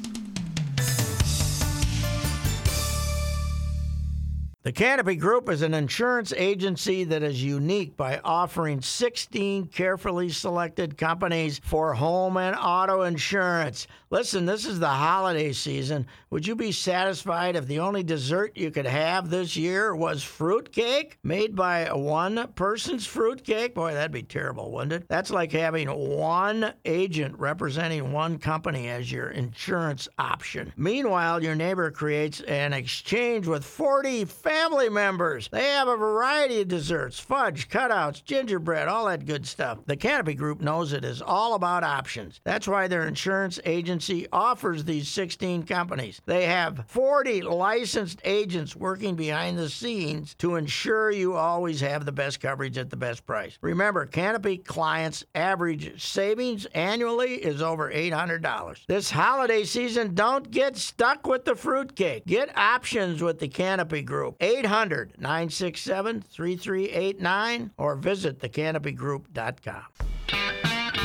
The Canopy Group is an insurance agency that is unique by offering 16 carefully selected companies for home and auto insurance. Listen, this is the holiday season. Would you be satisfied if the only dessert you could have this year was fruitcake made by one person's fruitcake? Boy, that'd be terrible, wouldn't it? That's like having one agent representing one company as your insurance option. Meanwhile, your neighbor creates an exchange with 40 family members. They have a variety of desserts, fudge, cutouts, gingerbread, all that good stuff. The Canopy Group knows it is all about options. That's why their insurance agency offers these 16 companies. They have 40 licensed agents working behind the scenes to ensure you always have the best coverage at the best price. Remember, Canopy clients' average savings annually is over $800. This holiday season, don't get stuck with the fruitcake. Get options with the Canopy Group. 800 967 3389 or visit thecanopygroup.com.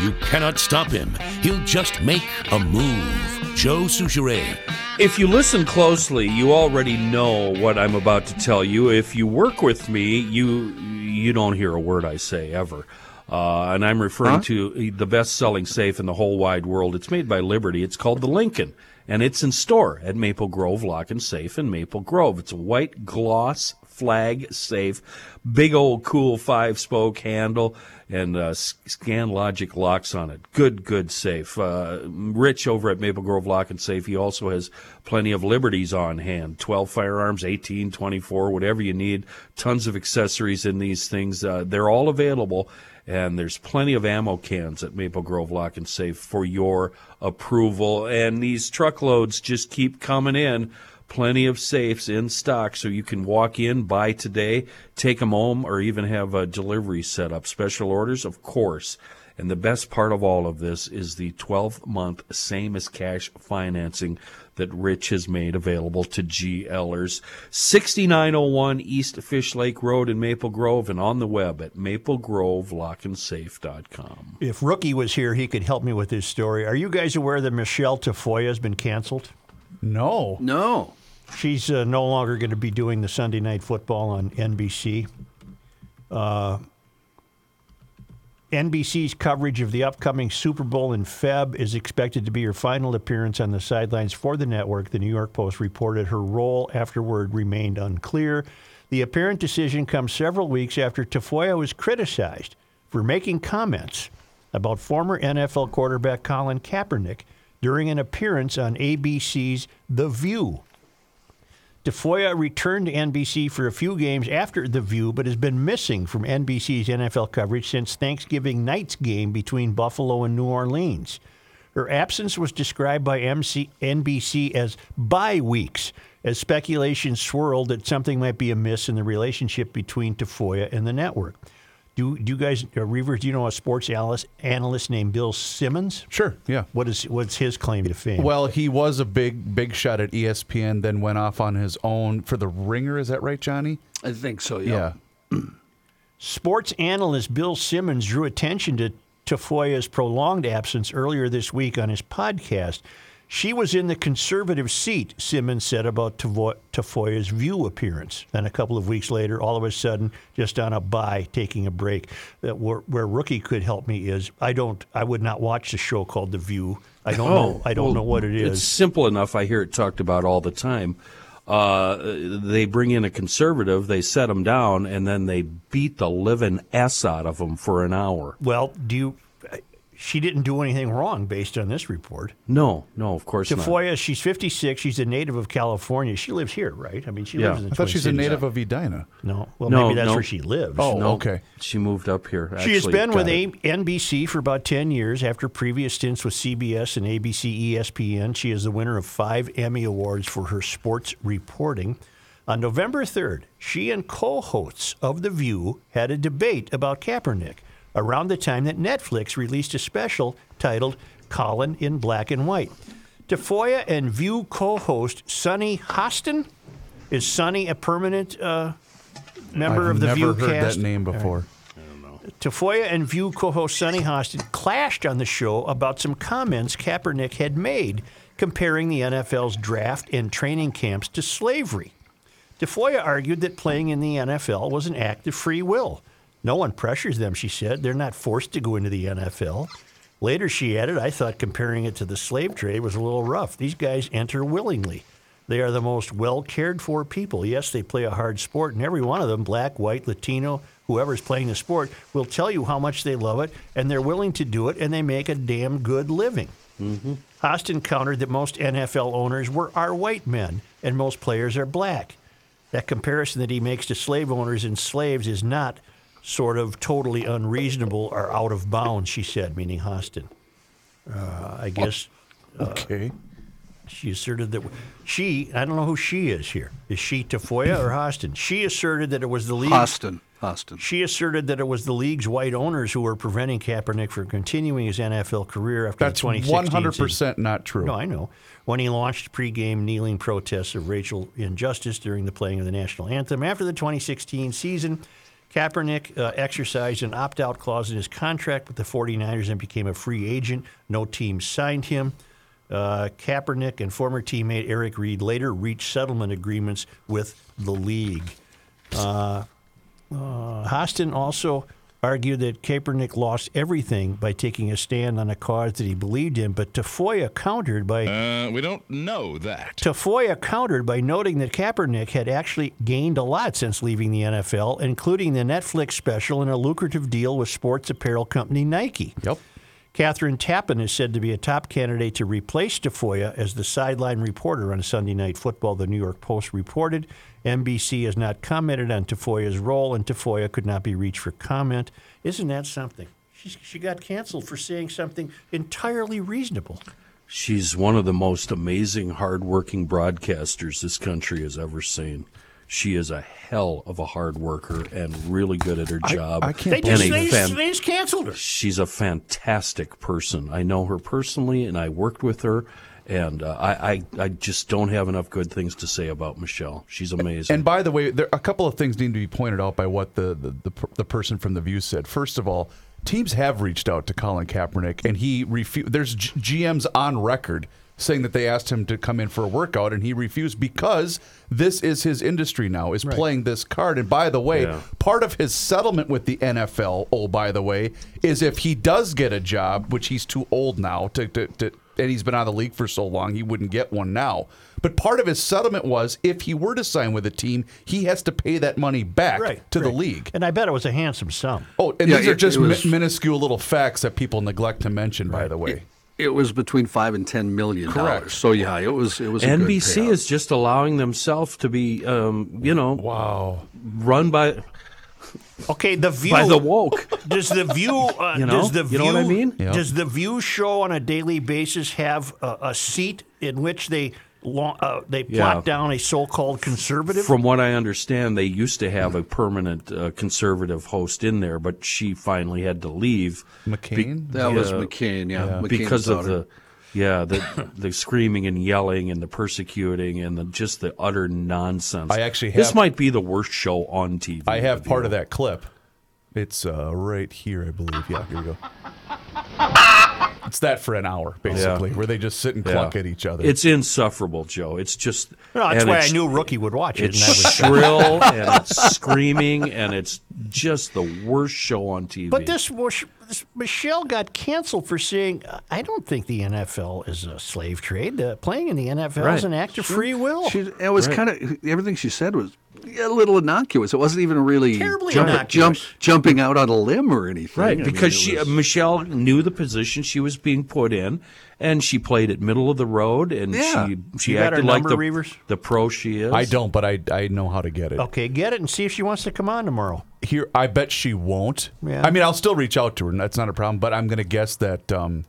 You cannot stop him. He'll just make a move. Joe Soucheray. If you listen closely, you already know what I'm about to tell you. If you work with me, you you don't hear a word I say ever. Uh, and I'm referring to the best-selling safe in the whole wide world. It's made by Liberty. It's called the Lincoln, and it's in store at Maple Grove Lock and Safe in Maple Grove. It's a white gloss flag safe, big old cool five-spoke handle, and uh, scan logic locks on it. Good, good safe. Uh, Rich over at Maple Grove Lock and Safe, he also has plenty of liberties on hand 12 firearms, 18, 24, whatever you need. Tons of accessories in these things. Uh, they're all available. And there's plenty of ammo cans at Maple Grove Lock and Safe for your approval. And these truckloads just keep coming in Plenty of safes in stock, so you can walk in, buy today, take them home, or even have a delivery set up. Special orders, of course. And the best part of all of this is the 12 month same as cash financing that Rich has made available to GLers. 6901 East Fish Lake Road in Maple Grove and on the web at maplegrovelockandsafe.com. If Rookie was here, he could help me with this story. Are you guys aware that Michelle Tafoya has been canceled? No. No. She's uh, no longer going to be doing the Sunday night football on NBC. Uh, NBC's coverage of the upcoming Super Bowl in Feb is expected to be her final appearance on the sidelines for the network. The New York Post reported her role afterward remained unclear. The apparent decision comes several weeks after Tafoya was criticized for making comments about former NFL quarterback Colin Kaepernick during an appearance on ABC's The View. Tafoya returned to NBC for a few games after The View, but has been missing from NBC's NFL coverage since Thanksgiving night's game between Buffalo and New Orleans. Her absence was described by MC, NBC as bye weeks, as speculation swirled that something might be amiss in the relationship between Tafoya and the network. Do, do you guys, uh, Reavers, do you know a sports analyst, analyst named Bill Simmons? Sure, yeah. What is what's his claim to fame? Well, he was a big, big shot at ESPN, then went off on his own for the Ringer. Is that right, Johnny? I think so, yeah. Yeah. Sports analyst Bill Simmons drew attention to Tafoya's prolonged absence earlier this week on his podcast. She was in the conservative seat, Simmons said about Tafoya's View appearance. Then a couple of weeks later, all of a sudden, just on a bye, taking a break. That where, where rookie could help me is I don't, I would not watch the show called The View. I don't know, I don't Oh, well, know what it is. It's simple enough. I hear it talked about all the time. Uh, they bring in a conservative, they set him down, and then they beat the living s out of him for an hour. Well, do you? She didn't do anything wrong based on this report. No, no, of course not. Tafoya, she's 56. She's a native of California. She lives here, right? I mean, she Yeah. lives in the I thought she's a native of Edina. No, well, No, maybe that's no. where she lives. Oh, No, okay. She moved up here. She has been with Got a- it. NBC for about 10 years after previous stints with CBS and ABC ESPN. She is the winner of five Emmy Awards for her sports reporting. On November 3rd, she and co hosts of The View had a debate about Kaepernick around the time that Netflix released a special titled Colin in Black and White. Tafoya and View co host Sunny Hostin. Is Sunny a permanent uh, member I've of the never View heard cast? that name before. Tafoya and View co-host Sunny Hostin clashed on the show about some comments Kaepernick had made comparing the NFL's draft and training camps to slavery. Tafoya argued that playing in the NFL was an act of free will. No one pressures them, she said. They're not forced to go into the NFL. Later, she added, I thought comparing it to the slave trade was a little rough. These guys enter willingly. They are the most well cared for people. Yes, they play a hard sport, and every one of them, black, white, Latino, whoever's playing the sport, will tell you how much they love it, and they're willing to do it, and they make a damn good living. Mm-hmm. Hostin countered that most NFL owners were are white men, and most players are black. That comparison that he makes to slave owners and slaves is not sort of totally unreasonable or out of bounds, she said, meaning Hostin. Uh, I guess Okay. she asserted that she, I don't know who she is here. Is she Tafoya or Hostin? She asserted that it was the league. Hostin. Hostin. She asserted that it was the league's white owners who were preventing Kaepernick from continuing his NFL career after That's the 2016 100% season. not true. No, I know. When he launched pregame kneeling protests of racial injustice during the playing of the national anthem after the 2016 season, Kaepernick uh, exercised an opt out clause in his contract with the 49ers and became a free agent. No team signed him. Uh, Kaepernick and former teammate Eric Reid later reached settlement agreements with the league. Uh, uh, Hostin also argued that Kaepernick lost everything by taking a stand on a cause that he believed in, but Tafoya countered by Uh, we don't know that. Tafoya countered by noting that Kaepernick had actually gained a lot since leaving the NFL, including the Netflix special and a lucrative deal with sports apparel company Nike. Yep. Kathryn Tappen is said to be a top candidate to replace Tafoya as the sideline reporter on Sunday Night Football, the New York Post reported. NBC has not commented on Tafoya's role, and Tafoya could not be reached for comment. Isn't that something? She, she got canceled for saying something entirely reasonable. She's one of the most amazing, hardworking broadcasters this country has ever seen. She is a hell of a hard worker and really good at her job. I can't They and just, they, fan- they just canceled her. she's a fantastic person. I know her personally, and I worked with her, and uh, I, I I just don't have enough good things to say about Michelle. She's amazing. And by the way, there a couple of things need to be pointed out by what the the, the, the person from the View said. First of all, teams have reached out to Colin Kaepernick, and he refused. There's G- GMs on record saying that they asked him to come in for a workout, and he refused because this is his industry now is playing this card. And by the way, Yeah. part of his settlement with the NFL, oh by the way, is if he does get a job, which he's too old now to, to, to and he's been out of the league for so long, he wouldn't get one now. But part of his settlement was if he were to sign with a team, he has to pay that money back Right, to the league. And I bet it was a handsome sum. Oh, and Yeah, these are just was- mi- minuscule little facts that people neglect to mention, by the way. It was between five and ten million dollars. So yeah, it was it was. A good NBC payout. is just allowing themselves to be, um, you know, wow, run by Okay, the view by the woke. Does the view? Uh, You know? does the You view? know what I mean? Yeah. Does the view show on a daily basis have a, a seat in which they lo- uh, they plot Yeah. down a so-called conservative? From what I understand, they used to have a permanent uh, conservative host in there, but she finally had to leave. McCain? That was McCain, yeah, McCain's because of the yeah the the screaming and yelling and the persecuting and the just the utter nonsense. I actually this might be the worst show on TV. I have The part of that clip. It's uh, right here, I believe. Yeah, here we go. It's that for an hour, basically, where they just sit and Yeah. cluck at each other. It's insufferable, Joe. It's just No, that's and why I it's- knew Rookie would watch it. It's and I was- shrill and it's screaming and it's just the worst show on TV. But this, was- this Michelle got canceled for saying, "I don't think the NFL is a slave trade. Uh, playing in the NFL is Right. an act of free will." She, it was kind of everything she said was a little innocuous. It wasn't even really Terribly jump, innocuous. jump, jumping out on a limb or anything. Right, I mean, because it she was- Michelle knew the position she was being put in, and she played it middle of the road, and Yeah. she she You acted like number, the, Reuvers? the pro she is. I don't, but I I know how to get it. okay, get it and see if she wants to come on tomorrow. Here, I bet she won't. Yeah. I mean, I'll still reach out to her, and that's not a problem. But I'm going to guess that um,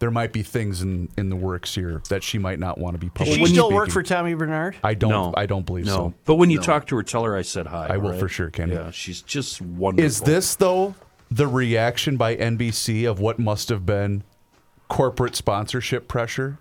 there might be things in, in the works here that she might not want to be Does public. she still work for Tommy Barnard? I don't. No, I don't believe no. so. But when you talk to her, tell her I said hi. I will all for sure, Kenny. Yeah, she's just wonderful. Is this though the reaction by NBC of what must have been corporate sponsorship pressure?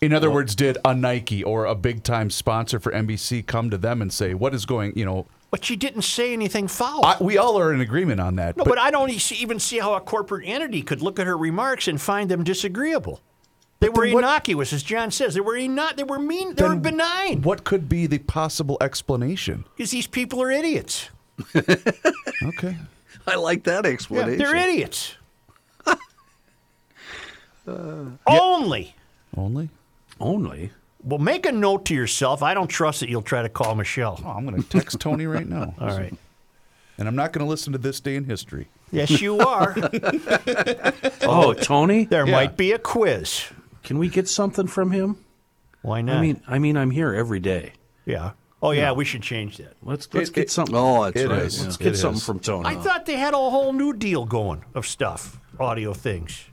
In other words, did a Nike or a big time sponsor for NBC come to them and say, "What is going?" You know, But she didn't say anything foul. I, we all are in agreement on that. no, but, I don't e- even see how a corporate entity could look at her remarks and find them disagreeable. They were what- innocuous, as John says. They were not. They were mean. They were benign. What could be the possible explanation? Because these people are idiots. Okay. I like that Yeah, explanation. they're idiots. Uh, only. Only. only? Well, make a note to yourself. I don't trust that you'll try to call Michelle. Oh, I'm going to text Tony right now. All right. And I'm not going to listen to this day in history. Yes, you are. Oh, Tony, There Yeah. might be a quiz. can we get something from him? Why not? I mean, I mean, I'm here every day. yeah. Oh, yeah, we should change that. Let's let's It- get it- something. Oh, that's It right. is. let's It get is. something from Tony. I thought they had a whole new deal going of stuff, audio things.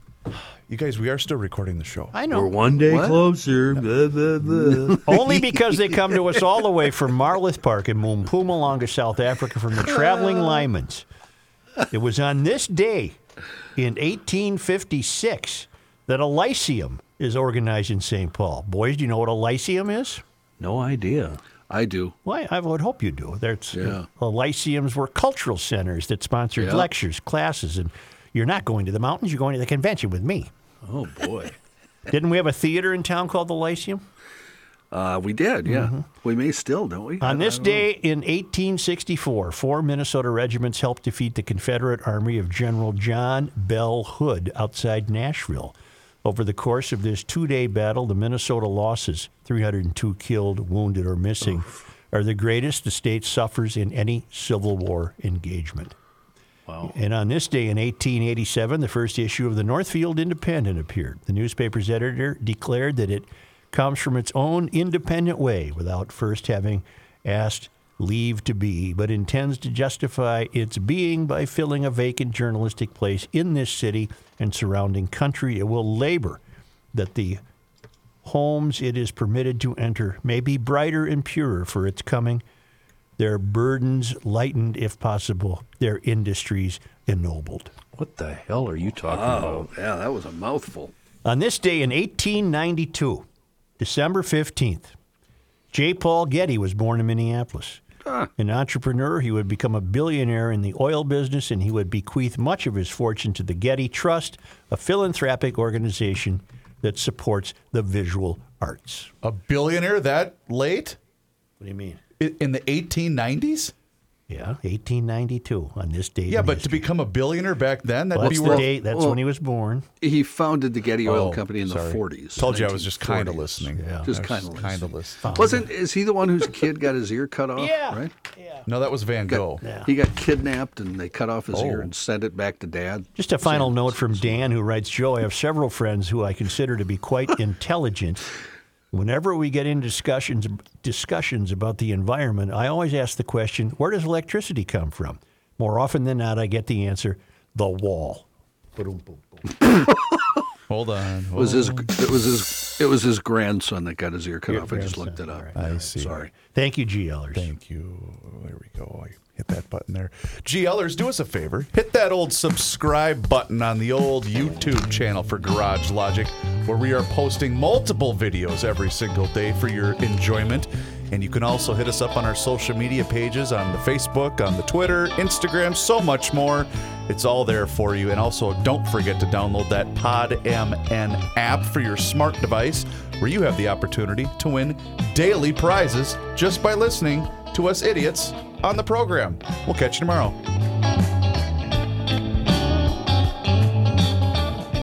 You guys, we are still recording the show. I know. We're know. one day What? closer. Blah, blah, blah. Only because they come to us all the way from Marloth Park in Mpumalanga, South Africa, from the traveling Lymans. It was on this day in 1856 that a lyceum is organized in St. Paul. Boys, do you know what a lyceum is? no idea. I do. Well, I would hope you do. There's Yeah. uh, lyceums were cultural centers that sponsored Yeah. lectures, classes, and you're not going to the mountains. You're going to the convention with me. Oh boy. Didn't we have a theater in town called the Lyceum? Uh, we did, yeah. Mm-hmm. We may still, don't we? On this I don't know. day in 1864, four Minnesota regiments helped defeat the Confederate army of General John Bell Hood outside Nashville. Over the course of this two day battle, the Minnesota losses 302 killed, wounded, or missing are the greatest the state suffers in any Civil War engagement. Wow. And on this day in 1887, the first issue of the Northfield Independent appeared. The newspaper's editor declared that it comes from its own independent way without first having asked leave to be, but intends to justify its being by filling a vacant journalistic place in this city and surrounding country. It will labor that the homes it is permitted to enter may be brighter and purer for its coming, their burdens lightened if possible, their industries ennobled. What the hell are you talking Oh, about? yeah, that was a mouthful. On this day in 1892, December 15th, J. Paul Getty was born in Minneapolis. An entrepreneur, he would become a billionaire in the oil business and he would bequeath much of his fortune to the Getty Trust, a philanthropic organization that supports the visual arts. A billionaire that late? What do you mean? I- In the 1890s? Yeah, 1892 on this date. Yeah, in but to become a billionaire back then, that'd Well, be that's the worth. date. That's well- when he was born. He founded the Getty Oil Oh, Company in sorry. the 40s. Told you I was just kind of 1940s. listening. Yeah. Just kind of kind of listening. Wasn't is he the one whose kid got his ear cut off? Yeah. Right. No, that was Van Gogh. Got, He got kidnapped and they cut off his ear Oh. and sent it back to dad. Just a final note from Dan, who writes Joe, I have several friends who I consider to be quite intelligent. Whenever we get into discussions discussions about the environment, I always ask the question, where does electricity come from? More often than not, I get the answer, the wall. Boom, boom, boom. Hold on. It was his. It was his. It was his grandson that got his ear cut Your off. I just looked it up. on. I see. Sorry. Thank you, GLers. Thank you. There we go. I hit that button there. GLers, do us a favor. Hit that old subscribe button on the old YouTube channel for Garage Logic, where we are posting multiple videos every single day for your enjoyment. And you can also hit us up on our social media pages on the Facebook, on the Twitter, Instagram, so much more. It's all there for you. And also, don't forget to download that Pod MN app for your smart device, where you have the opportunity to win daily prizes just by listening to us idiots on the program. We'll catch you tomorrow.